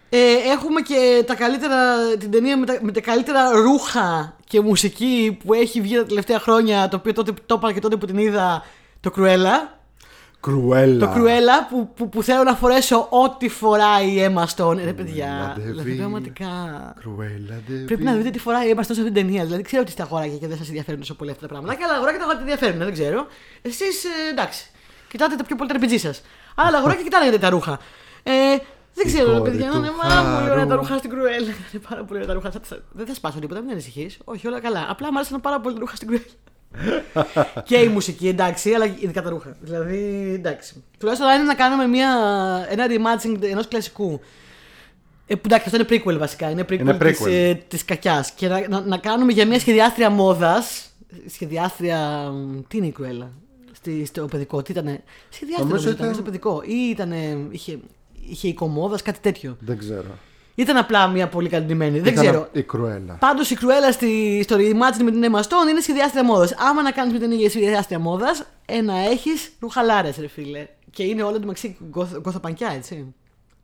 Ε, έχουμε και τα καλύτερα, την ταινία με τα, με τα καλύτερα ρούχα και μουσική που έχει βγει τα τελευταία χρόνια. Το οποίο τότε το είπα και τότε που την είδα. Το Cruella. Κρουέλα. Το Cruella που, που, που θέλω να φορέσω ό,τι φοράει η Emma Stone. Ρε παιδιά, Ντεβί. δηλαδή πραγματικά. Κρουέλα, Πρέπει να δείτε τι φοράει η Emma Stone σε αυτήν την ταινία. Δηλαδή ξέρω ότι είστε αγοράκια και δεν σας ενδιαφέρουν τόσο πολύ αυτά τα πράγματα. Και άλλα αγοράκια τα αγοράκια ενδιαφέρουν, δεν ξέρω. Εσείς εντάξει. Κοιτάτε τα πιο πολύ τα RPG σας. Άλλα αγοράκια κοιτάνε τα ρούχα. Ε, δεν ξέρω, ρε κόρη παιδιά, του είναι πάρα πολύ ωραία Χαρού. τα ρούχα στην Cruella. Είναι πάρα πολύ ωραία τα ρούχα. Θα- θα- Δεν θα σπάσω τίποτα, μην ανησυχείς. Όχι, όλα καλά. Απλά μου άρεσαν πάρα πολύ τα ρούχα στην Cruella. Και η μουσική, εντάξει, αλλά ειδικά τα ρούχα. Δηλαδή, εντάξει. Τουλάχιστον αν είναι να κάνουμε μια, ένα reimagining ενός κλασικού. Ε, που εντάξει, αυτό είναι prequel βασικά. Είναι prequel, Είναι της, prequel. ε, της κακιάς. Και να, να, να κάνουμε για μια σχεδιάστρια μόδας. Σχεδιάστρια. μ, Τι είναι η Cruella; Στη, στο παιδικό, τι ήτανε; Σχεδιάστρια Νομίζω νομίζω ήταν ήταν- στο παιδικό. Ή ήτανε, είχε, είχε οικομόδας, κάτι τέτοιο. Δεν ξέρω. Ήταν απλά μια πολύ καλυμμένη. Δεν Ήταν ξέρω. Η Κρουέλα. Πάντως η Cruella στη, στο reimagine με την Emma Stone είναι σχεδιάστρια μόδας. Άμα να κάνεις με την ίδια σχεδιάστρια μόδας, ε, να έχεις ρουχαλάρες, ρε φίλε. Και είναι όλα το μεταξύ γκοθ- γκοθοπανκιά, έτσι.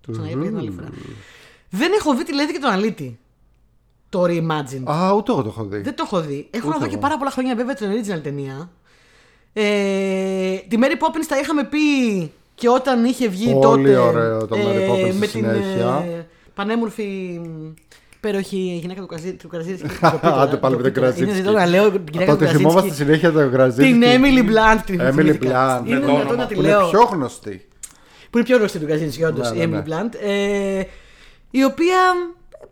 Το ξαναείπα για την άλλη φορά. Δεν έχω δει τη Λέδη και τον Αλίτη. Το reimagine. Α, ούτε εγώ το έχω δει. Δεν το έχω δει. Έχω Ούτε να δω και εγώ. πάρα πολλά χρόνια βέβαια την original ταινία. Ε, τη Mary Poppins τα είχαμε πει και όταν είχε βγει Πολύ τότε. ωραίο το Mary Poppins στη με την συνέχεια. ε, πανέμορφη υπέροχη γυναίκα του Κραζί- του Κραζίνσκι. Άντε πάλι με τον Κραζίνσκι. Είναι δυνατόν να λέω την γυναίκα Αυτό του τη θυμόμαστε Κραζίνσκι. συνέχεια το Γραζίνσκι. Την Emily Blunt την Emily θυμήθηκα. Blunt. Είναι το δυνατόν όνομα. να τη Που είναι λέω. πιο γνωστή. Που είναι πιο γνωστή του Κραζίνσκι, όντως, Ναι, η ναι, Emily ναι. Blunt. Ε, η οποία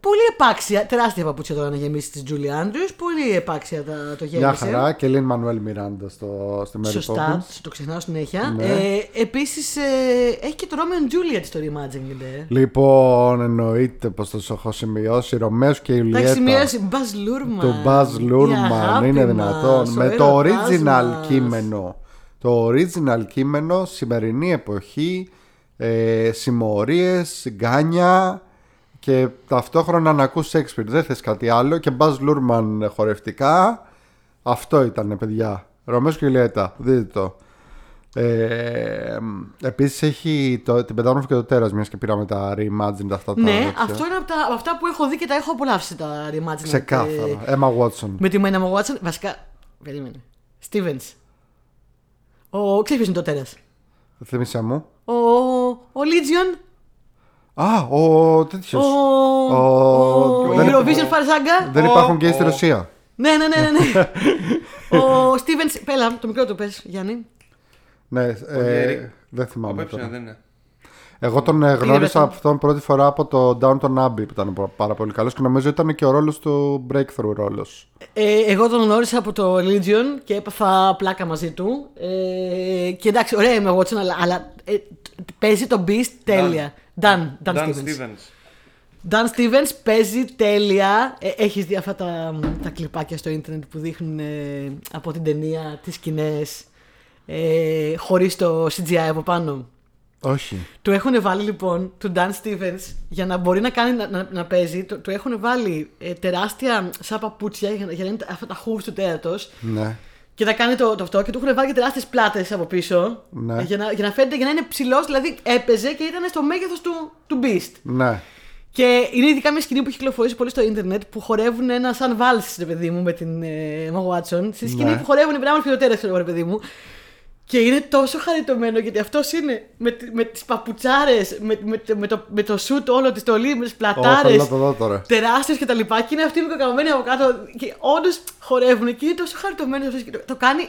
πολύ επάξια, τεράστια παπούτσια τώρα να γεμίσεις τη Julie Andrews. Πολύ επάξια τα, το γέμισε. Μια χαρά και Λίν Μανουέλ Μιράντα στο, στη Mary Σωστά, Poppins. το ξεχνάω συνέχεια. Ναι. Ε, Επίσης ε, έχει και το Romeo and Juliet στο Reimagining. Ε. Λοιπόν, εννοείται πως το έχω σημειώσει. Ρωμαίος και Τα έχεις Ιουλιέτα. σημειώσει Buzz Lurman. Το Buzz Η Lurman αγάπη είναι μας, δυνατόν. ο Με το έρωτας original μας. κείμενο. Το original κείμενο, σημερινή εποχή, ε, συμμορίες, γκάνια και ταυτόχρονα να ακούς Shakespeare. Δεν θες κάτι άλλο και Buzz Lurman χορευτικά. Αυτό ήταν παιδιά. Ρωμαίος και Ιουλιέτα. Δείτε το. Ε, Επίσης έχει το, την πεντάμορφη και το τέρας μιας και πήραμε τα reimagined αυτά τα Ναι, τέτοια. αυτό είναι από, τα, από αυτά που έχω δει και τα έχω απολαύσει τα Reimagining. Ξεκάθαρα. Ε, Emma Watson. με τη Μέντα Watson. Βασικά. Περίμενε. Stevens. Ο. Ξέρεις ποιος είναι το τέρας; Θύμησέ μου. Ο. Ο Legion. Α, ο τέτοιος. Ο. Ο- Ο δεν- Eurovision Farzanga. Δεν Ο- υπάρχουν και ο- στη Ρωσία. Ναι, ναι, ναι, ναι. ναι. ο Stevens. Πέλα, το μικρό του πες, Γιάννη. Ναι, ε, Eric. δεν Ο θυμάμαι Πέψινα τώρα. δεν είναι. Εγώ τον ε, γνώρισα βρεθόν. από αυτόν πρώτη φορά από το Downton Abbey που ήταν πο- πάρα πολύ καλός και νομίζω ήταν και ο ρόλος του breakthrough ρόλος. Ε, εγώ τον γνώρισα από το Legion και έπαθα πλάκα μαζί του. Ε, και εντάξει, ωραία είμαι Watson, αλλά, αλλά ε, παίζει τον Beast τέλεια. Dan, Dan, Dan Stevens. Stevens. Dan Stevens παίζει τέλεια. Ε, έχεις δει αυτά τα, τα κλιπάκια στο ίντερνετ που δείχνουν ε, από την ταινία τις σκηνές ε, χωρίς το CGI από πάνω; Όχι. Του έχουν βάλει λοιπόν του Dan Stevens για να μπορεί να, κάνει, να, να, να παίζει. Του, του έχουν βάλει ε, τεράστια σαν παπούτσια για, να- για να είναι τα- αυτά τα hooves του τέρατος Ναι. Και να κάνει το, το αυτό και του έχουν βάλει και τεράστιες πλάτες από πίσω. Ναι. ε, Για, να, για να φαίνεται για να είναι ψηλός, δηλαδή έπαιζε και ήταν στο μέγεθος του, του Beast. Ναι. Και είναι ειδικά μια σκηνή που έχει κυκλοφορήσει πολύ στο ίντερνετ που χορεύουν ένα σαν βάλση, ρε παιδί μου, με την ε, Emma Watson. Στη σκηνή Ναι. που χορεύουν οι πράγμα φιλοτέρες, ρε παιδί μου. Και είναι τόσο χαριτωμένο γιατί αυτός είναι με, τη- με τις παπουτσάρες, με, με, με, το, με το σουτ όλο της στολής, με τις Ω, πλατάρε. θέλω να το δω τώρα. Τεράστιο και τα λοιπά. Και είναι αυτοί μικροκαμμένοι από κάτω. Και όντως χορεύουν και είναι τόσο χαριτωμένο αυτός. Και το, το κάνει.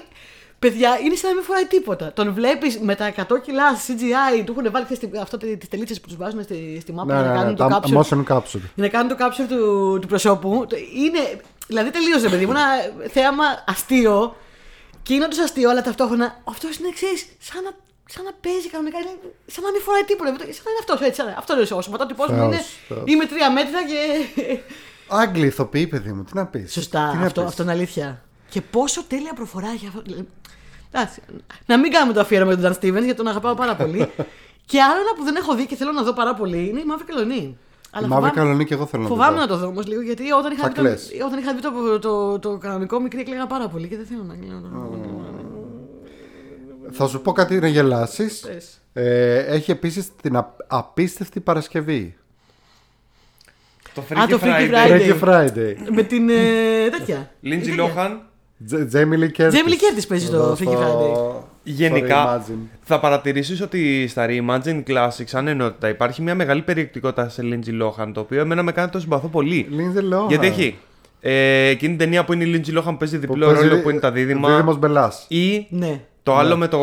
Παιδιά, είναι σαν να μην φοράει τίποτα. Τον βλέπεις με τα 100 κιλά CGI, του έχουν βάλει ξέρεις, τι- αυτό τις τελίτσες που τους βάζουν στη, στη μάπα Ναι, για να ναι, ναι. κάνουν το Τα capture. motion capture. Για να κάνουν το capture του, του προσώπου. Το- Είναι. Δηλαδή τελείωσε, παιδί μου, ένα θέαμα αστείο. Και είναι όντω αστείο, αλλά ταυτόχρονα αυτός είναι εξή. Σαν να, σαν να παίζει κανονικά. Είναι, σαν να μην φοράει τίποτα. Σαν να είναι αυτός. Έτσι, σαν να- αυτός είναι ο σωματότυπο μου. Θεός, Είναι, Θεός. είμαι τρία μέτρα και. Άγγλοι ηθοποιοί, παιδί μου, τι να πεις. Σωστά, αυτό, αυτό είναι αλήθεια. Και πόσο τέλεια προφορά έχει αυτό. Εντάξει, να μην κάνουμε το αφιέρωμα με τον Dan Stevens γιατί τον αγαπάω πάρα πολύ. και άλλο ένα που δεν έχω δει και θέλω να δω πάρα πολύ είναι η Μαύρη Καλονή. Αλλά Η Μαύρη φοβάμαι- Καλονή και εγώ θέλω να το Φοβάμαι δω. να το δω όμως λίγο γιατί όταν είχα, Θα δει το, κλαις. όταν είχα δει το, το, το, το κανονικό μικρή έκλαιγα πάρα πολύ και δεν θέλω να κλαίω. Θα σου πω κάτι να γελάσεις. Πες. Ε, έχει επίσης την α- απίστευτη Παρασκευή. Το Α, το Freaky Freaky Friday. Friday. Freaky Friday. Με την. ε, τέτοια. Lindsay Η τέτοια. Lohan. Τζέιμι Λι Κέρτις. Jamie Lee Curtis παίζει στο Εδώ Freaky Friday. Γενικά, στο Reimagine. θα παρατηρήσεις ότι στα Reimagine Classics, σαν ενότητα, υπάρχει μια μεγάλη περιεκτικότητα σε Lindsay Lohan, το οποίο εμένα με κάνει να το συμπαθώ πολύ. Lindsay Lohan. Γιατί έχει ε, εκείνη την ταινία που είναι η Lindsay Lohan που παίζει διπλό παίζει ρόλο που είναι τα δίδυμα. Δίδυμος Μπελάς. Ή Ναι. το άλλο με το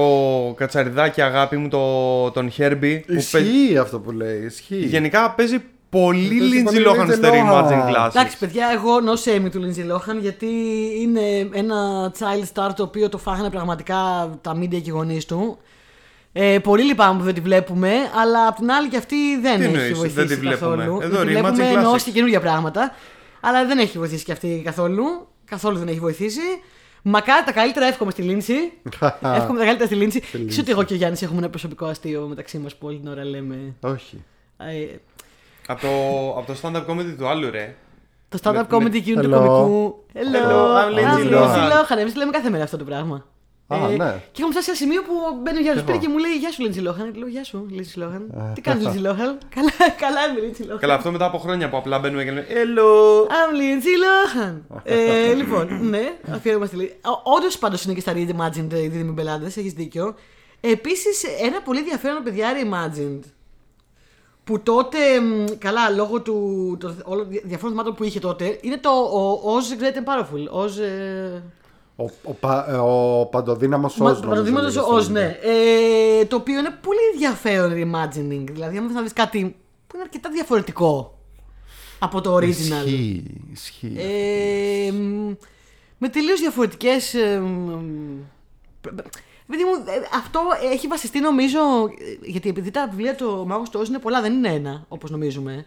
κατσαριδάκι αγάπη μου, το, τον Herbie. Που παίζει... Ισχύει αυτό που λέει. Ισχύει. Γενικά παίζει πολύ Παίζει Lindsay πολύ Lohan Lindsay στο Lohan. Reimagine Classics. Εντάξει, παιδιά, εγώ νο έμι του Lindsay Lohan γιατί είναι ένα child star το οποίο το φάγανε πραγματικά τα media και οι γονείς του. Ε, πολύ λυπάμαι που δεν τη βλέπουμε, αλλά απ' την άλλη και αυτή δεν Τι έχει εννοείς, βοηθήσει δεν τη βλέπουμε; καθόλου. Εδώ, δεν τη Reimagine βλέπουμε Classics. εννοώ σε καινούργια πράγματα, αλλά δεν έχει βοηθήσει και αυτή καθόλου. Καθόλου δεν έχει βοηθήσει. Μακάρι τα καλύτερα εύχομαι στη Λίνση. εύχομαι τα καλύτερα στη Λίνση. Ξέρω ότι εγώ και ο Γιάννης έχουμε ένα προσωπικό αστείο μεταξύ μας που όλη την ώρα λέμε. Όχι. Ε, Από το, από το stand-up comedy του άλλου, ρε. Το stand-up Με- comedy με- εκείνου του Hello. κομικού. Hello, Hello, I'm Lindsay I'm Lohan. Lindsay Lohan. Εμείς λέμε κάθε μέρα αυτό το πράγμα. Α, Ε, ναι. Και έχουμε φτάσει σε ένα σημείο που μπαίνει ο Γιάννης Εγώ. σπίτι και μου λέει Γεια σου, Lindsay Lohan. Λέω Γεια σου, Lindsay Lohan. Τι κάνεις, Lindsay Lohan. Καλά, καλά είμαι, Lindsay Lohan. Καλά, αυτό μετά από χρόνια που απλά μπαίνουμε και λέμε Hello. I'm Lindsay Lohan. ε, λοιπόν, ναι, αφιέρωμα στη Lindsay. Όντως πάντως είναι και στα Reimagined οι δίδυμοι μπελάδε, έχεις δίκιο. Επίσης, ένα πολύ ενδιαφέρον παιδιά Reimagined. Που τότε, μ, καλά, λόγω του το, όλων δια- διαφόρων θεμάτων που είχε τότε, είναι το ο, Oz Great and Powerful. Oz, ε, Ο, ο, πα- ε, ο παντοδύναμος Μα- Oz. νομίζω Παραδείγματος λέγεται Oz, στην ναι. Ε, το οποίο είναι πολύ ενδιαφέρον reimagining. Δηλαδή, αν θες να δεις κάτι που είναι αρκετά διαφορετικό από το original. Ισχύει. Ισχύει. Ε, μ, με τελείως διαφορετικές. Παιδί μου, ε, αυτό έχει βασιστεί νομίζω. ε, Γιατί επειδή τα βιβλία του Μάγο του Oz είναι πολλά, δεν είναι ένα όπως νομίζουμε.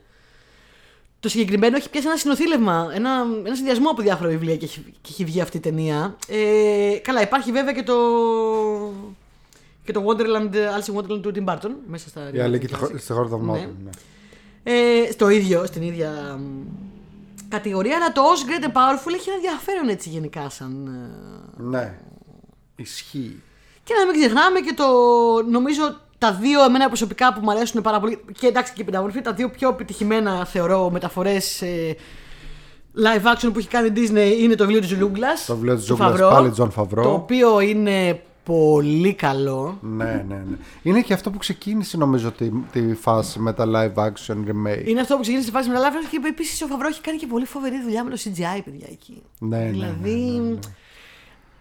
Το συγκεκριμένο έχει πιάσει ένα συνοθήλευμα, ένα, ένα συνδυασμό από διάφορα βιβλία και έχει, και έχει βγει αυτή η ταινία. Ε, καλά, υπάρχει βέβαια και το. και το Wonderland, Alice in Wonderland του Tim Burton μέσα στα. Η Αλίκη Classics. στη χώρα των Ναι. θαυμάτων. ναι. Ε, στο ίδιο, στην ίδια μ, κατηγορία, αλλά το Oz Great and Powerful έχει ένα ενδιαφέρον έτσι γενικά σαν. ε, Ναι. Ισχύει. Και να μην ξεχνάμε και το. Νομίζω τα δύο εμένα προσωπικά που μου αρέσουν πάρα πολύ. Και εντάξει και η πενταμορφή, τα δύο πιο επιτυχημένα θεωρώ μεταφορές live action που έχει κάνει η Disney είναι το βιβλίο του Ζουλούγκλα. Το βιβλίο του Ζούγκλας, πάλι John Favreau. Το οποίο είναι πολύ καλό. Ναι, ναι, ναι. Είναι και αυτό που ξεκίνησε νομίζω τη, τη φάση με τα live action remake. Είναι αυτό που ξεκίνησε στη φάση με τα live action και επίσης ο Φαβρό έχει κάνει και πολύ φοβερή δουλειά με το CGI, παιδιά εκεί. Ναι, ναι, ναι, δηλαδή. ναι, ναι.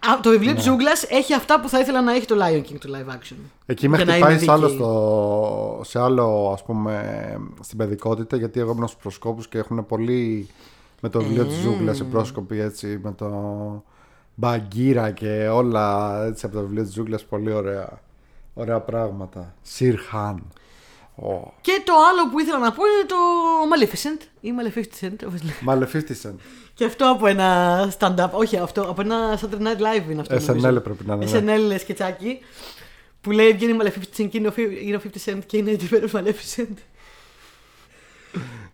Α, το βιβλίο του Ζούγκλα έχει αυτά που θα ήθελα να έχει το Lion King του live action. Εκεί με Για να χτυπάει είμαι σε άλλο, δίκαιη. στο, σε άλλο ας πούμε στην παιδικότητα γιατί εγώ ήμουν στους προσκόπους και έχουν πολύ με το βιβλίο της Ζούγκλας οι πρόσκοποι έτσι με το Μπαγκύρα και όλα έτσι από το βιβλίο της Ζούγκλας πολύ ωραία, ωραία πράγματα. Σιρ Χάν. Oh. Και το άλλο που ήθελα να πω είναι το Maleficent ή Maleficent, όπως λέει. Maleficent. Και αυτό από ένα stand-up, όχι αυτό, από ένα Saturday Night Live είναι αυτό. SNL νομίζω. πρέπει να είναι, ναι. SNL σκετσάκι. Που λέει βγαίνει η Maleficent και είναι ο Fi- είναι ο 50 Cent και είναι η Maleficent.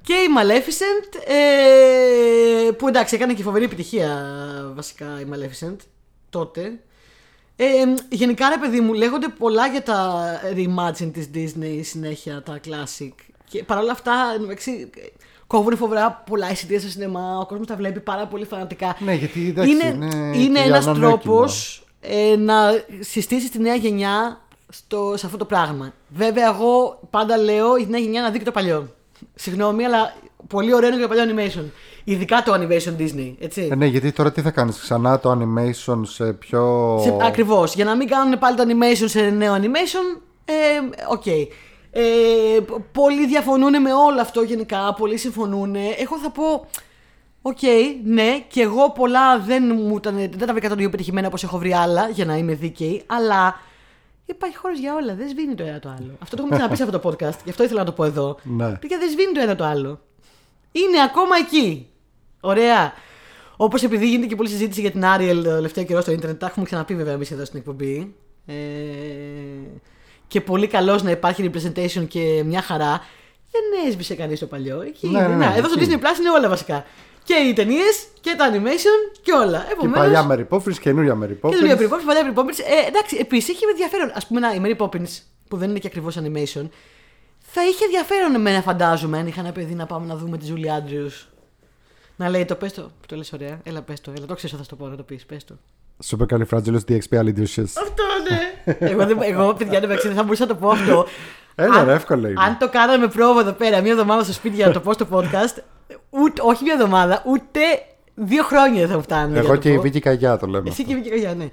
Και η Maleficent, ε, που εντάξει έκανε και φοβερή επιτυχία βασικά η Maleficent τότε. Ε, γενικά ρε παιδί μου λέγονται πολλά για τα reimagine της Disney συνέχεια, τα classic. Και παρόλα αυτά, εντάξει, κόβουν φοβερά πολλά εισιτήρια στο σινεμά, ο κόσμος τα βλέπει πάρα πολύ φανατικά. Ναι, γιατί εντάξει, είναι, είναι είναι και ένας για ένα νέο τρόπος ε, να συστήσεις τη νέα γενιά στο, σε αυτό το πράγμα. Βέβαια, εγώ πάντα λέω η νέα γενιά να δει και το παλιό. Συγγνώμη, αλλά πολύ ωραίο είναι και το παλιό animation. Ειδικά το animation Disney, έτσι. Ε, ναι, γιατί τώρα τι θα κάνεις ξανά το animation σε πιο... Σε, ακριβώς. Για να μην κάνουν πάλι το animation σε νέο animation, ε, οκ. Ε, π- πολλοί διαφωνούν με όλο αυτό γενικά, πολλοί συμφωνούν. Εγώ θα πω, οκ, ναι, και εγώ πολλά δεν μου ήταν, δεν τα βρήκα το ίδιο πετυχημένα όπως έχω βρει άλλα, για να είμαι δίκαιη, αλλά υπάρχει χώρος για όλα, δεν σβήνει το ένα το άλλο. Αυτό το έχουμε ξαναπεί σε αυτό το podcast, γι' αυτό ήθελα να το πω εδώ. Ναι. Παιδιά, δεν σβήνει το ένα το άλλο. Είναι ακόμα εκεί. Ωραία. Όπως επειδή γίνεται και πολλή συζήτηση για την Ariel το τελευταίο καιρό στο Ιντερνετ, τα έχουμε ξαναπεί βέβαια εμείς εδώ στην εκπομπή. Ε, και πολύ καλός να υπάρχει representation και μια χαρά. Δεν έσβησε κανείς το παλιό. Εκεί Ναι, είναι. ναι, Να, ναι, εδώ στο εκεί. Disney Plus είναι όλα βασικά. Και οι ταινίες και τα animation και όλα. Και Επομένως, παλιά Mary Poppins, καινούρια Mary Και το Mary Poppins. Poppins, παλιά Mary Poppins. Ε, εντάξει, επίσης έχει ενδιαφέρον. Α πούμε, να, η Mary Poppins, που δεν είναι και ακριβώς animation, θα είχε ενδιαφέρον εμένα, φαντάζομαι, αν είχα ένα παιδί να πάμε να δούμε τη Julie Andrews. Να λέει το πες το. Το λες ωραία. Έλα, πες το. Έλα, το ξέρω, θα σου το πω να το πεις. Πες το. Super califragilisticexpialidocious. Αυτό ναι. εγώ, δεν, εγώ, παιδιά, εντάξει, δεν θα μπορούσα να το πω αυτό. Έλα, Αν- ρε, εύκολο είναι. Αν το κάναμε πρόβο εδώ πέρα μία εβδομάδα στο σπίτι για να το πω στο podcast, ούτε, όχι μία εβδομάδα, ούτε δύο χρόνια δεν θα φτάνουν. για να Εγώ το και η πω. Βίκη Καγιά το λέμε. Εσύ και η Βίκυ Καγιά, ναι.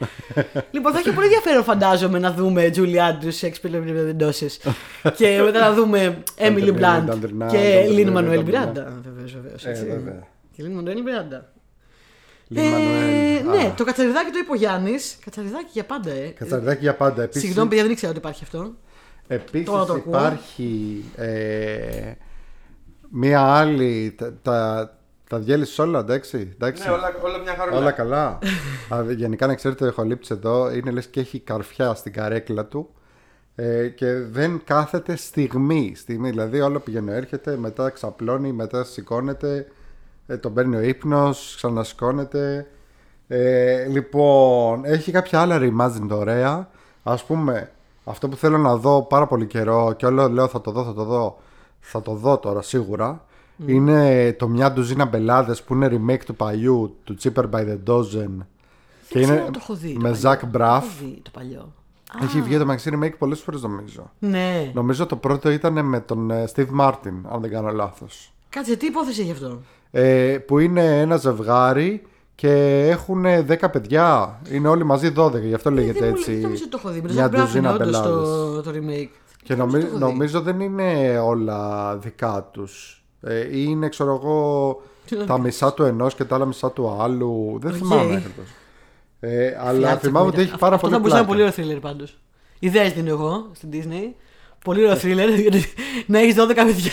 λοιπόν, θα έχει πολύ ενδιαφέρον, φαντάζομαι, να δούμε Julie Andrews, Sex Pill και μετά να δούμε Emily Angelina, Blunt Angelina, και Angelina, Lin Manuel Angelina. Miranda. Βεβαίως, βεβαίως. Ε, βέβαια. Και Lin Manuel Miranda. Lin Ε, Manuel. ναι, Α, το κατσαριδάκι το είπε ο Γιάννης. Κατσαριδάκι για πάντα, ε. Κατσαριδάκι για πάντα. Επίσης, Συγγνώμη, παιδιά, δεν ήξερα ότι υπάρχει αυτό. Επίσης Τώρα το ακούω. υπάρχει ε, μία άλλη. Τα, τα, τα διέλυσες όλα, εντάξει. εντάξει. Ναι, όλα, όλα μια χαρά. Όλα καλά. Α, γενικά να ξέρετε, ο Χολύπτης εδώ είναι λες και έχει καρφιά στην καρέκλα του ε, και δεν κάθεται στιγμή. στιγμή. Δηλαδή όλο πηγαίνει, έρχεται, μετά ξαπλώνει, μετά σηκώνεται, ε, τον παίρνει ο ύπνος, ξανασηκώνεται. Ε, λοιπόν, έχει κάποια άλλα reimagined ωραία. Ας πούμε, αυτό που θέλω να δω πάρα πολύ καιρό και όλο λέω θα το δω, θα το δω, θα το δω τώρα σίγουρα. Είναι το μια ντουζίνα μπελάδες που είναι remake του παλιού, του Cheaper by the Dozen. Και Δεν ξέρω είναι αν το έχω δει. το με παλιό. Ζακ Το Μπραφ. έχω δει το παλιό. Έχει βγει το μαξί remake πολλές φορές νομίζω. Ναι. Νομίζω το πρώτο ήταν με τον ε, Steve Martin, αν δεν κάνω λάθος. Κάτσε, τι υπόθεση έχει αυτό; Ε, που είναι ένα ζευγάρι και έχουν 10 παιδιά. Είναι όλοι μαζί 12, γι' αυτό λέγεται δεν μου έτσι. λέει, δεν νομίζω ότι το έχω δει. Με το μια Zach Braff είναι ντουζίνα όντως μπελάδες. το, το remake. Και Δεν νομι- νομίζω ότι το έχω δει. νομίζω δεν είναι όλα δικά τους. Ε, είναι, ξέρω εγώ, Τι να τα πεις. μισά του ενός και τα άλλα μισά του άλλου. Δεν Οκ. θυμάμαι ακριβώς. Ε, αλλά Φτιάξτε θυμάμαι μου, ότι έχει αυτό- πάρα Αυτό πολύ θα μπορούσε να είναι πλάκα. πολύ ωραίο thriller πάντως. Ιδέες δίνω εγώ στην Disney. Πολύ ωραίο thriller γιατί να έχεις 12 παιδιά.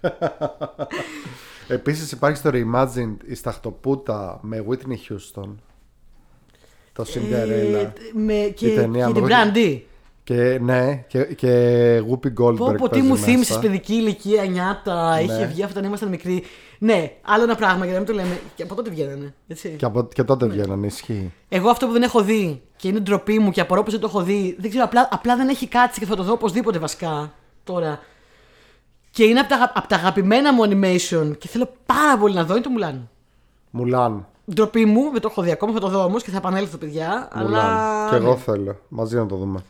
Επίσης υπάρχει στο Reimagined η Σταχτοπούτα με Whitney Houston. Το Cinderella. Ε, με, και, Η ταινία και με την Whitney- Brandy. Και ναι, και, και Whoopi Goldberg. Πω, πω, τι παίζει μου μέσα. θύμισε παιδική ηλικία, νιάτα. Ναι. Είχε βγει αυτό όταν ήμασταν μικροί. Ναι, άλλο ένα πράγμα για να μην το λέμε. Και από τότε βγαίνανε. Έτσι. Και, από, και τότε Ναι. βγαίνανε, ισχύει. Εγώ αυτό που δεν έχω δει και είναι ντροπή μου και απορώ πως δεν το έχω δει. Δεν ξέρω, απλά, απλά δεν έχει κάτσει και θα το δω οπωσδήποτε βασικά τώρα. Και είναι από τα, αγα- από τα αγαπημένα μου animation και θέλω πάρα πολύ να δω είναι το Μουλάν. Μουλάν. Ντροπή μου, δεν το έχω δει ακόμα, θα το δω όμως και θα επανέλθω, παιδιά. Μουλάν. Αλλά. Και εγώ ναι. θέλω. Μαζί να το δούμε.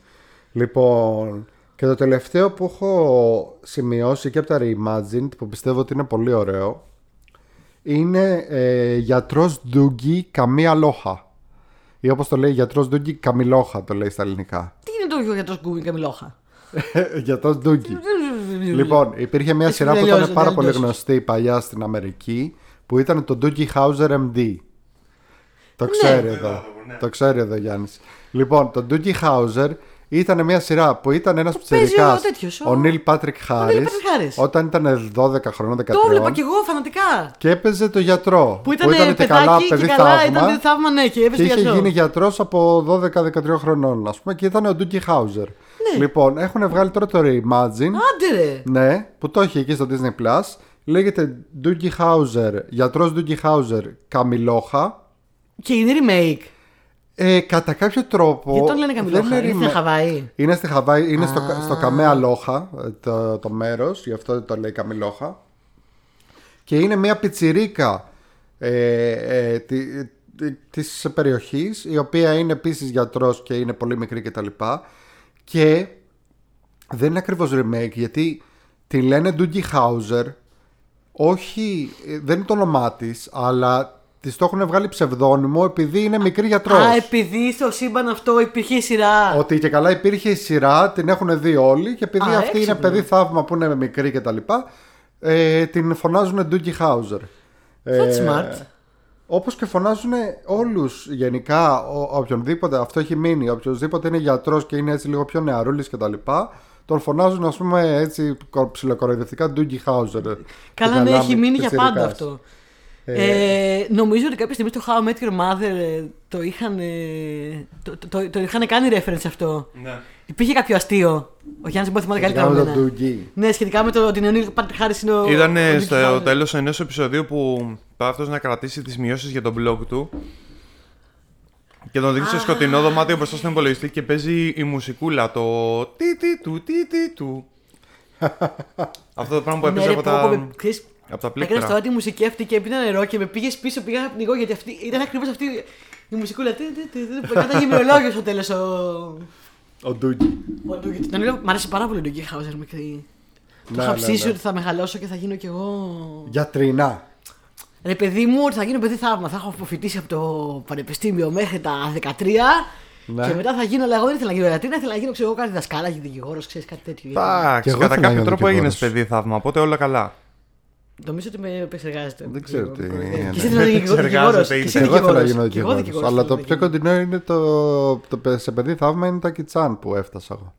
Λοιπόν, και το τελευταίο που έχω σημειώσει και από τα Reimagined που πιστεύω ότι είναι πολύ ωραίο είναι ε, γιατρός Ντούγκι Καμία Λόχα. Ή όπως το λέει γιατρός Ντούγκι Καμιλόχα το λέει στα ελληνικά. Τι είναι το για το σκούμπι Καμιλόχα. γιατρός Ντούγκι. Λοιπόν, υπήρχε μια Έχει σειρά που τελειώσει, ήταν πάρα δεν πολύ τελειώσει. γνωστή παλιά στην Αμερική που ήταν το Doogie Howser MD. Το Ναι. ξέρει εδώ. Το ξέρει εδώ Γιάννης. Λοιπόν, το Doogie Howser ήταν μια σειρά που ήταν ένας Που παίζει πιτσιρικάς, ο τέτοιος, ο- ο Νίλ Πάτρικ Χάρις, Patrick Harris. όταν ήταν 12 χρονών, 13 Το έβλεπα κι εγώ φανατικά. και έπαιζε το γιατρό. Που ήταν και παιδάκι καλά, και παιδί καλά, θαύμα. ήταν παιδί θαύμα, ναι, και Και έπαιζε είχε γιατρό. γίνει γιατρός από 12-13 χρονών, ας πούμε, και ήταν ο Ντούκι Χάουζερ. Ναι. Λοιπόν, έχουν βγάλει τώρα το Reimagine. Άντε ρε. Ναι, που το έχει εκεί στο Disney Plus. Λέγεται Doogie Howser, γιατρός Doogie Howser, Καμιλόχα. Και είναι remake. Ε, κατά κάποιο τρόπο. Γιατί τον λένε Καμιλόχα, δεν είναι στην remake. Χαβάη. Είναι στη Χαβάη, είναι στο, Α. στο Καμέα Λόχα ε, το, το μέρος, γι' αυτό το λέει Καμιλόχα. Και είναι μια πιτσιρίκα ε, ε, τη, τη- της περιοχής, η οποία είναι επίσης γιατρός και είναι πολύ μικρή κτλ. Και δεν είναι ακριβώς remake, γιατί τη λένε Doogie Howser, όχι, ε, δεν είναι το όνομά της, αλλά της το έχουν βγάλει ψευδόνυμο επειδή είναι μικρή γιατρός. Α, επειδή στο σύμπαν αυτό υπήρχε η σειρά. Ότι και καλά υπήρχε η σειρά, την έχουν δει όλοι και επειδή Α, αυτή είναι έξυπνο. παιδί θαύμα που είναι μικρή και τα λοιπά, ε, την φωνάζουν Doogie Howser. That's smart. Όπως και φωνάζουν όλους γενικά, ο, οποιονδήποτε, αυτό έχει μείνει, οποιοδήποτε είναι γιατρός και είναι έτσι λίγο πιο νεαρούλης και τα λοιπά, τον φωνάζουν ας πούμε έτσι κο- ψιλοκοροϊδευτικά Doogie Howser. Καλά, Και ναι, καλά, έχει μείνει για πιτσιρικάς. πάντα αυτό. Ε, νομίζω ότι κάποια στιγμή στο How I Met Your Mother ε, το είχαν, ε, το, το, το, το είχαν κάνει reference αυτό. Ναι. Υπήρχε κάποιο αστείο. Ο Γιάννη μπορεί να θυμάται καλύτερα Κάνουμε από τον μένα. Ντούγκι. Ναι, σχετικά με το ότι ο Νίλ Χάρη είναι ο. Ήταν ο Nick στο Howard. τέλος ενός επεισοδίου που πάει αυτός να κρατήσει τις μειώσεις για τον blog του. Και τον δείχνει σε σκοτεινό δωμάτιο μπροστά στον υπολογιστή και παίζει η μουσικούλα. Το τι τι του, τι τι του. Αυτό το πράγμα που Ναι, έπαιζε ρε, από πω, τα, πω, με- ξέρεις, από τα Έκανε πλήκτρα. τώρα τη μουσική αυτή και έπινε νερό και με πήγες πίσω, πήγα να πνιγώ γιατί αυτή, ήταν ακριβώς αυτή η μουσικούλα. Τι, τι, τι, τι, που Κάτα γυμνολόγιος στο τέλος. Ο... Ο Ντούγκι. ο Ντούγκι. Τον λέω, Μ' αρέσει πάρα πολύ ο Ντούγκι Χάουζερ μικρή. Το Ναι, είχα ναι, ψήσει ναι. ότι θα μεγαλώσω και θα γίνω κι εγώ. Γιατρινά. Ρε παιδί μου, ότι θα γίνω παιδί θαύμα. Θα έχω αποφοιτήσει από το πανεπιστήμιο μέχρι τα 13. Ναι. Και μετά θα γίνω, αλλά εγώ δεν ήθελα να γίνω γιατρή, ήθελα να γίνω ξέρω, εγώ, κάτι δασκάλα, δικηγόρο, ξέρεις κάτι τέτοιο. Και Εντάξει, εγώ κατά ήθελα να κάποιο γίνω τρόπο έγινες δικηγόρος. παιδί θαύμα, οπότε όλα καλά. Νομίζω ότι με επεξεργάζεται. Δεν ξέρω τι είναι. Και εσύ ήθελα να γίνω δικηγόρος. Επεξεργάζεται, Και εσύ Εγώ ήθελα να δικηγόρος. γίνω Και εγώ δικηγόρος. δικηγόρος Αλλά θέλω το να πιο γίνω. κοντινό είναι το, το σε παιδί θαύμα είναι τα κιτσάν που έφτασα εγώ.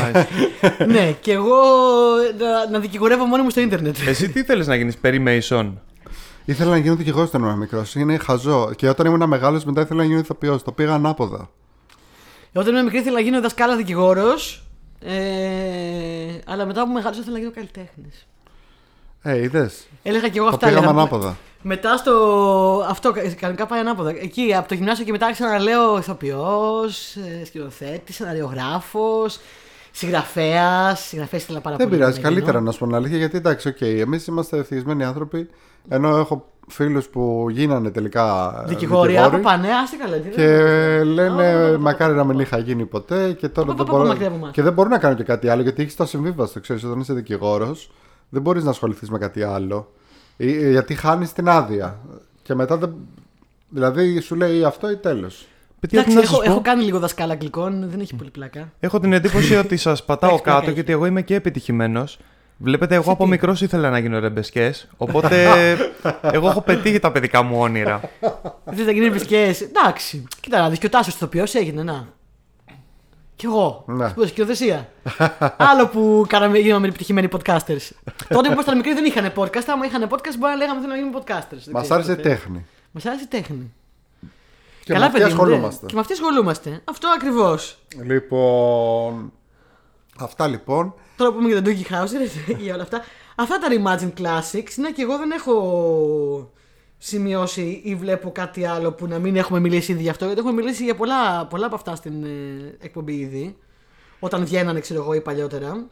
Μάλιστα. ναι, και εγώ να, να δικηγορεύω μόνο μου στο ίντερνετ. Εσύ τι θέλεις να γίνεις, Perry Mason; Ήθελα να γίνω δικηγόρος όταν ήμουν μικρός. Είναι χαζό. Και όταν ήμουν μεγάλος, μετά ήθελα να γίνω ηθοποιός. Το πήγα ανάποδα. Όταν ήμουν μικρής ήθελα να γίνω δασκάλα δικηγόρος. Ε, αλλά μετά που μεγάλωσα ήθελα να γίνω καλλιτέχνης. Ε, είδες. Έλεγα και εγώ Το αυτά. πήγαμε έλεγα. ανάποδα. Μετά στο. Αυτό κα- κανονικά πάει ανάποδα. Εκεί από το γυμνάσιο και μετά άρχισα να λέω ηθοποιός, σκηνοθέτης, σεναριογράφος, συγγραφέας. Συγγραφέας ήθελα πάρα Δεν πολύ. πειράζει. να γίνω. Καλύτερα να σου πω την αλήθεια. Γιατί εντάξει, οκ, εμείς είμαστε ευτυχισμένοι άνθρωποι. Ενώ έχω φίλους που γίνανε τελικά Δικηγόροι, από πάνε, άστε καλά. τι Και δεν- λένε Ω, μακάρι να μην είχα γίνει ποτέ και τώρα Πα, δεν πα, πα, μπορώ. μακριά από μας. Και δεν μπορώ να κάνω και κάτι άλλο γιατί έχεις το ασυμβίβαστο. Ξέρεις, όταν είσαι δικηγόρος, δεν μπορείς να ασχοληθείς με κάτι άλλο. Ή- Γιατί χάνεις την άδεια. Και μετά δεν. Δηλαδή σου λέει αυτό ή τέλος. Παιδιά, τι Εντάξει, να έχω, σας πω; έχω κάνει λίγο δασκάλα αγγλικών, δεν έχει πολύ πλάκα. Έχω την εντύπωση ότι σας πατάω Εντάξει, κάτω πλάκα γιατί εγώ είμαι και επιτυχημένος. Βλέπετε, εγώ Σε από τι; μικρός ήθελα να γίνω ρεμπεσκές. Οπότε εγώ έχω πετύχει τα παιδικά μου όνειρα. Δεν θα γίνεις επισκέ. Εντάξει. Κοίτα να δεις και ο Τάσος ηθοποιό έγινε, να. Κι εγώ. Ναι. Σπούδα σκηνοθεσία. Άλλο που κάναμε, γίναμε επιτυχημένοι podcasters. Τότε που ήμασταν μικροί δεν είχαν podcast. Άμα είχαν podcast, μπορεί να λέγαμε θέλουμε να γίνουμε podcasters. Δεν Μας ξέρω άρεσε τότε. τέχνη. Μας άρεσε η τέχνη. Και με αυτή παιδί μου, ναι. ασχολούμαστε. Και με αυτή ασχολούμαστε. Αυτό ακριβώς. Λοιπόν. Αυτά λοιπόν. Τώρα που πούμε για τον Doogie Howser και για όλα αυτά. Αυτά τα Reimagine Classics είναι και εγώ δεν έχω σημειώσει ή βλέπω κάτι άλλο που να μην έχουμε μιλήσει ήδη γι' αυτό. Γιατί έχουμε μιλήσει για πολλά, πολλά από αυτά στην ε, εκπομπή ήδη. Όταν βγαίνανε, ξέρω εγώ, ή παλιότερα.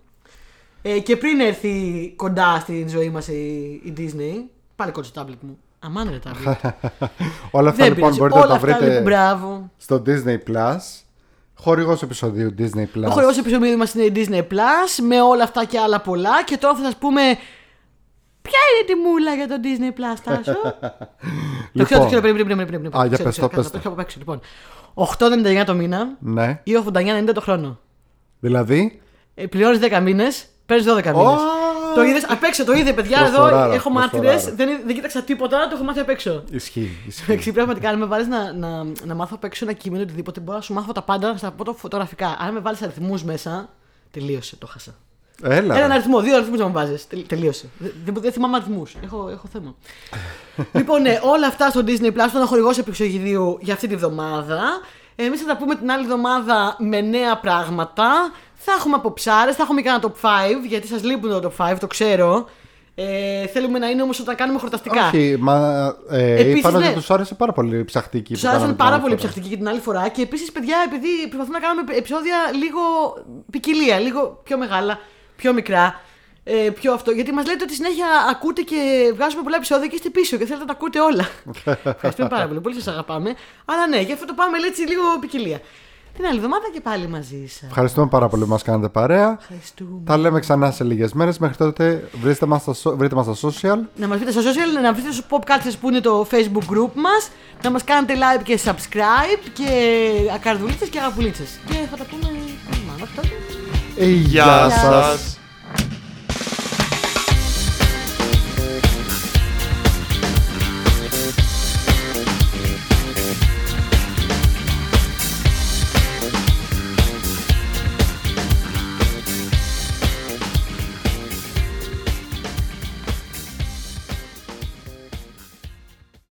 Ε, και πριν έρθει κοντά στην ζωή μας η, η Disney. Πάλι κοντά στο tablet μου. Αμάν ρε tablet. Όλα αυτά δεν λοιπόν πειράζει. μπορείτε να Όλα τα αυτά βρείτε λοιπόν, μπράβο. στο Disney Plus. Χορηγός επεισοδίου Disney Plus. Ο χορηγός επεισόδιο μας είναι η Disney Plus με όλα αυτά και άλλα πολλά και τώρα θα σας πούμε ποια είναι τη μούλα για το Disney Plus, Τάσο. Το ξέρω, το ξέρω, πριν, πριν, πριν, πριν, πριν. Α, για Ξέρω, πες ξέρω, το, κάτσε, πες το το. έχω απ' έξω, λοιπόν. 8,99 το μήνα Ναι. ή 89,90 το χρόνο. Δηλαδή; Ε, Πληρώνεις 10 μήνες, παίρνεις 12 μήνες. Ω! Το είδες απ' έξω, το είδε παιδιά εδώ, Προσφοράρα, έχω προσφοράρα. μάρτυρες, δεν, δεν κοίταξα τίποτα, το έχω μάθει απ' έξω. Ισχύει. ισχύει. Εντάξει, πραγματικά, αν με βάλεις να, να, να μάθω απ' έξω ένα κείμενο οτιδήποτε, μπορώ να σου μάθω τα πάντα στα πω το φωτογραφικά. Αν με βάλεις αριθμούς μέσα, τελείωσε, το χάσα. Έλα. Έναν ρε. αριθμό, δύο αριθμούς να μου βάζεις. Τελείωσε. Δεν, δεν, δεν θυμάμαι αριθμούς. Έχω, έχω θέμα. λοιπόν, ναι, όλα αυτά στο Disney Plus, τον χορηγό επεξογειδίου για αυτή τη βδομάδα. Εμείς θα τα πούμε την άλλη εβδομάδα με νέα πράγματα. Θα έχουμε αποψάρε, θα έχουμε και ένα top 5, γιατί σας λείπουν το top 5, το ξέρω. Ε, θέλουμε να είναι όμως όταν κάνουμε χορταστικά. Όχι, μα ε, Επίσης, είπαν ναι. ότι τους άρεσε πάρα πολύ η ψαχτική. Τους που άρεσαν κάναμε την πάρα άλλη πολύ φορά. ψαχτικοί και την άλλη φορά. Και επίσης, παιδιά, επειδή προσπαθούμε να κάνουμε επεισόδια λίγο ποικιλία, λίγο πιο μεγάλα, πιο μικρά. Ε, πιο αυτό, γιατί μας λέτε ότι συνέχεια ακούτε και βγάζουμε πολλά επεισόδια και είστε πίσω και θέλετε να τα ακούτε όλα. Ευχαριστούμε πάρα πολύ. Πολύ σας αγαπάμε. Αλλά ναι, γι' αυτό το πάμε έτσι λίγο ποικιλία. Την άλλη εβδομάδα και πάλι μαζί σας. Ευχαριστούμε πάρα πολύ που μας κάνετε παρέα. Ευχαριστούμε. Τα λέμε ξανά σε λίγες μέρες. Μέχρι τότε βρείτε μας στα, so- βρείτε μας στα social. Να μας βρείτε στο social, να βρείτε στο Pop Cultures που είναι το facebook group μας, να μας κάνετε like και subscribe και ακαρδουλίτσες και αγαπουλίτσες. Και θα τα πούμε μάλλον αυτό. Ε, Γεια Γεια σας.